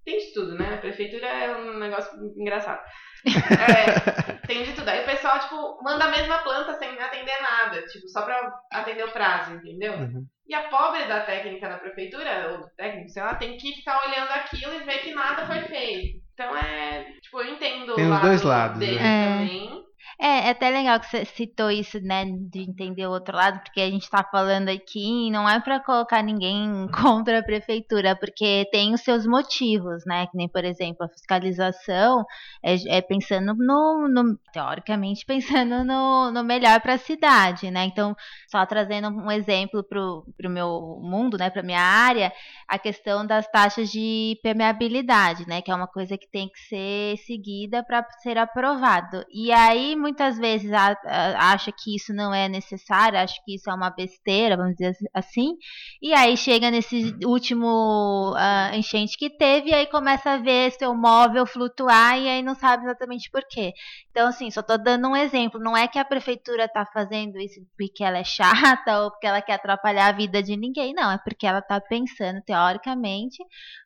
Tem de tudo, né? A prefeitura é um negócio engraçado. É, tem de tudo. Aí o pessoal, tipo, manda a mesma planta sem atender nada, tipo, só pra atender o prazo, entendeu? Uhum. E a pobre da técnica da prefeitura, ou do técnico, sei lá, tem que ficar olhando aquilo e ver que nada foi feito. Então é, tipo, eu entendo Tem o os lado dois lados, deles né? também. É, é até legal que você citou isso, né, de entender o outro lado, porque a gente tá falando aqui, não é pra colocar ninguém *laughs* contra a prefeitura, porque tem os seus motivos, né, que nem, por exemplo, a fiscalização é, é pensando no, no- teoricamente, *laughs* pensando no, no melhor para a cidade, né, então, só trazendo um exemplo pro, pro meu mundo, né, pra minha área, a questão das taxas de permeabilidade, né, que é uma coisa que tem que ser seguida para ser aprovado. E aí muitas vezes a- a- acha que isso não é necessário, acha que isso é uma besteira, vamos dizer assim. E aí chega nesse último ah, enchente que teve e aí começa a ver seu móvel flutuar e aí não sabe exatamente por quê. Então, assim, só tô dando um exemplo. Não é que a prefeitura tá fazendo isso porque ela é chata *laughs* ou porque ela quer atrapalhar a vida de ninguém. Não, é porque ela tá pensando, teoricamente,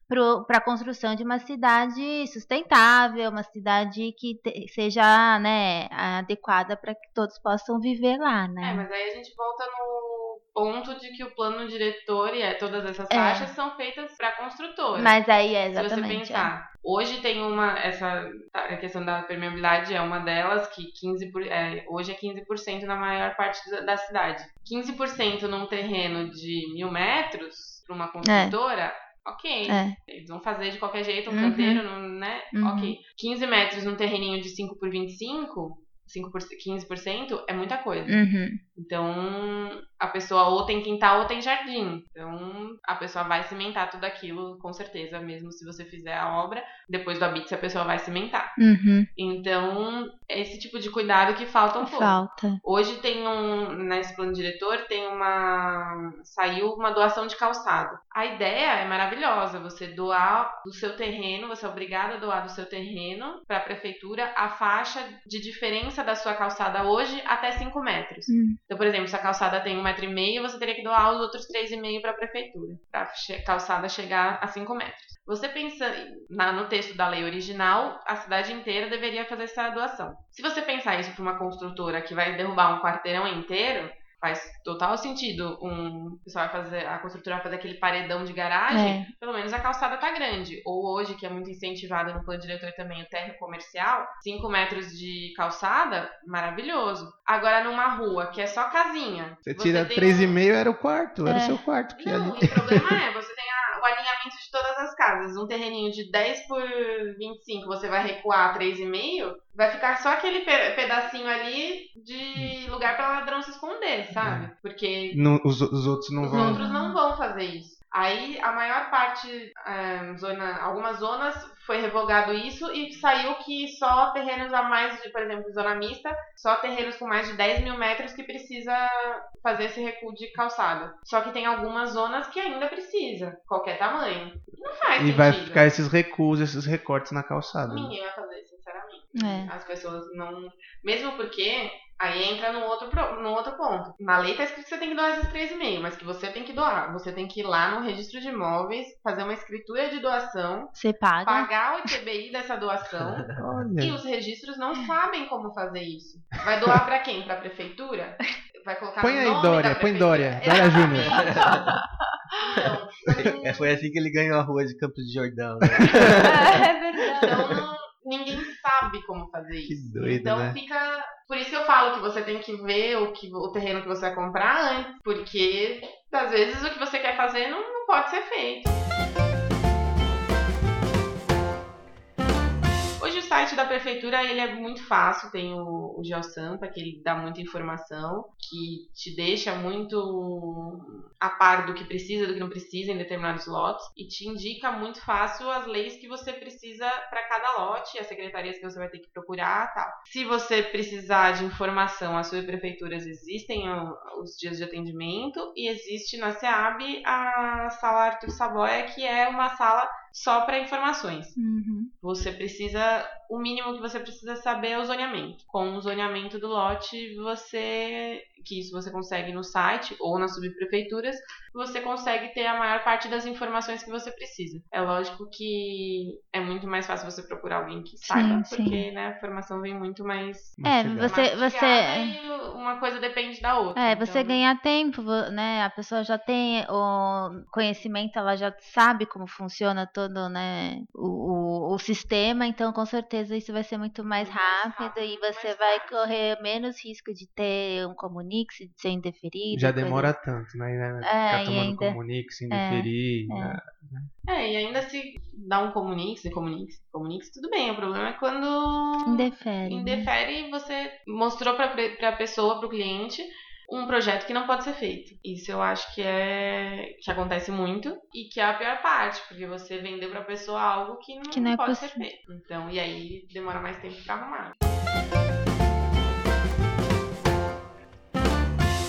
para a construção de uma cidade sustentável, uma cidade que te- seja né, adequada para que todos possam viver lá, É, né? mas aí a gente volta no ponto de que o plano diretor e é, todas essas É. taxas são feitas para construtora. Mas aí é Se você exatamente. é. pensar, hoje tem uma, essa a questão da permeabilidade é uma delas, que 15 por, é, hoje é 15% na maior parte da, da cidade. 15% num terreno de mil metros para uma construtora, ok. É. Eles vão fazer de qualquer jeito um Uhum. canteiro, né? Uhum. Ok. 15 metros num terreninho de 5 por 25, 5 por, 15% é muita coisa. Uhum. Então, a pessoa ou tem quintal ou tem jardim. Então, a pessoa vai cimentar tudo aquilo, com certeza, mesmo se você fizer a obra. Depois do habite, a pessoa vai cimentar. Uhum. Então, é esse tipo de cuidado que falta um pouco. Falta. Hoje tem um, nesse plano diretor, tem uma. saiu uma doação de calçado. A ideia é maravilhosa, você doar do seu terreno, você é obrigado a doar do seu terreno para a prefeitura a faixa de diferença da sua calçada hoje até 5 metros. Hum. Então, por exemplo, se a calçada tem um metro e meio, você teria que doar os outros três e meio para a prefeitura, para a calçada chegar a 5 metros. Você pensa na- no texto da lei original, a cidade inteira deveria fazer essa doação. Se você pensar isso para uma construtora que vai derrubar um quarteirão inteiro, faz total sentido. Um, o pessoal vai fazer, a construtora vai fazer aquele paredão de garagem, É. pelo menos a calçada tá grande. Ou hoje, que é muito incentivado no plano diretor também, o térreo comercial, 5 metros de calçada, maravilhoso. Agora numa rua que é só casinha. Você tira tem 3,5 era o quarto, era o É. seu quarto que não, ali. o problema é, *laughs* você tem a- o alinhamento de todas as casas. Um terreninho de 10 por 25, você vai recuar 3,5, vai ficar só aquele pe- pedacinho ali de lugar pra ladrão se esconder, sabe? Porque Não- os, os outros não os vão. outros não vão fazer isso. Aí a maior parte, é, zona, algumas zonas foi revogado isso e saiu que só terrenos a mais de, por exemplo, zona mista, só terrenos com mais de 10 mil metros que precisa fazer esse recuo de calçada. Só que tem algumas zonas que ainda precisa, qualquer tamanho. Não faz E sentido. vai ficar esses recuos, esses recortes na calçada. né? Ninguém vai fazer, sinceramente. É. As pessoas não. Mesmo porque aí entra no outro, no outro ponto. Na lei tá escrito que você tem que doar esses 3,5, mas que você tem que doar. Você tem que ir lá no registro de imóveis, fazer uma escritura de doação, Você paga. pagar o ITBI dessa doação. *laughs* E Olha. os registros não sabem como fazer isso. Vai doar pra quem? Pra prefeitura? Vai colocar Põe no aí, nome Dória, da põe? Dória. Dória Júnior. Então, *laughs* É, foi assim que ele ganhou a rua de Campos de Jordão. Né? *laughs* é verdade. Então não- ninguém sabe como fazer Que isso. doido, então né? fica. Por isso que eu falo que você tem que ver o, que, o terreno que você vai comprar antes. Porque às vezes o que você quer fazer não, não pode ser feito. Site da prefeitura ele é muito fácil, tem o, o GeoSampa, que ele dá muita informação, que te deixa muito a par do que precisa, do que não precisa em determinados lotes, e te indica muito fácil as leis que você precisa para cada lote, as secretarias que você vai ter que procurar tal. Se você precisar de informação, as subprefeituras existem ó, os dias de atendimento, e existe na SEAB a sala Arthur Saboia, que é uma sala só para informações. Uhum. Você precisa, o mínimo que você precisa saber é o zoneamento. Com o zoneamento do lote, você, que isso você consegue no site ou nas subprefeituras, você consegue ter a maior parte das informações que você precisa. É lógico que é muito mais fácil você procurar alguém que saiba, sim. porque né, a informação vem muito mais É, você, você, e uma coisa depende da outra. é, você Então, ganha tempo, né? A pessoa já tem o conhecimento, ela já sabe como funciona todo, né, o, o, o sistema, então com certeza isso vai ser muito mais Muito mais rápido e você vai correr menos risco de ter um comunix, de ser indeferido. Já coisa demora tanto, né? né? É, Ficar e tomando ainda- comunique, sem é, deferir. é. né? É, e ainda se dá um comunix, e comunix, comunix, tudo bem. O problema é quando Indefere. né? indefere você mostrou pra, pre- pra pessoa, pro cliente, um projeto que não pode ser feito. Isso eu acho que é que acontece muito e que é a pior parte, porque você vendeu pra pessoa algo que não, Que não é pode ser possível. feito. Então, e aí demora mais tempo pra arrumar.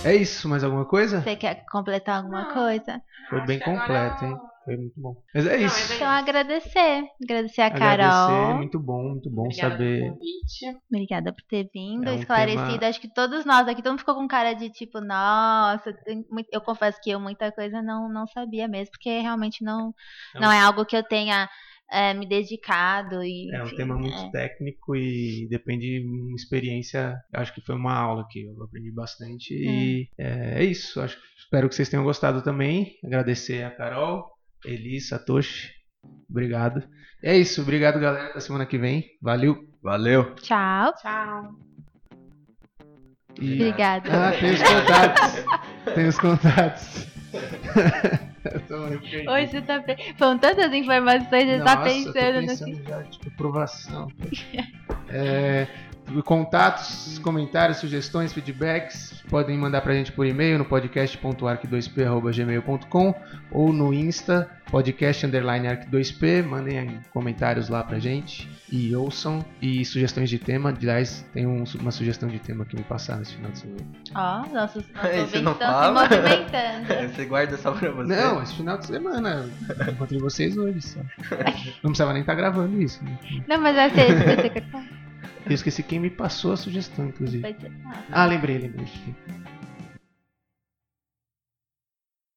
É isso, mais alguma coisa? Você quer completar alguma Não. coisa? Foi Acho bem que agora completo, eu- hein? Foi muito bom. Mas é Não, isso. mas é Então agradecer. Agradecer a Carol. Agradecer, muito bom, muito bom Obrigada saber. pelo convite. Obrigada por ter vindo, É um esclarecido. tema- Acho que todos nós aqui, todo mundo ficou com cara de tipo, nossa, eu confesso que eu muita coisa não, não sabia mesmo, porque realmente não, É um- não é algo que eu tenha é, me dedicado. E, É um enfim, tema muito é. técnico e depende de uma experiência. Acho que foi uma aula que eu aprendi bastante. E é, é isso. Acho, espero que vocês tenham gostado também. Agradecer a Carol, Eli, Satoshi. Obrigado. É isso. Obrigado, galera. Até semana que vem. Valeu. Valeu. Tchau. Tchau. E... Obrigada. Ah, tem os contatos. tem os contatos. *laughs* Hoje você tá. São tantas informações, você tá Nossa, eu tô pensando no pensando já, tipo, aprovação. *laughs* É, contatos, comentários, sugestões, feedbacks, podem mandar pra gente por e-mail no podcast.arc2p.gmail.com ou no Insta, podcast underline arc2p, mandem aí comentários lá pra gente e ouçam. E sugestões de tema, aliás, tem um- uma sugestão de tema que me passaram esse final de semana. Ó, nossos, nossos *laughs* ouvintes não estão se fala? movimentando. *laughs* Você guarda só pra você? Não, esse final de semana, eu encontrei vocês hoje só. *laughs* Não precisava nem estar gravando isso. né? Não, mas vai ser. Vai ser... Eu esqueci quem me passou a sugestão, inclusive. Ah, lembrei, lembrei.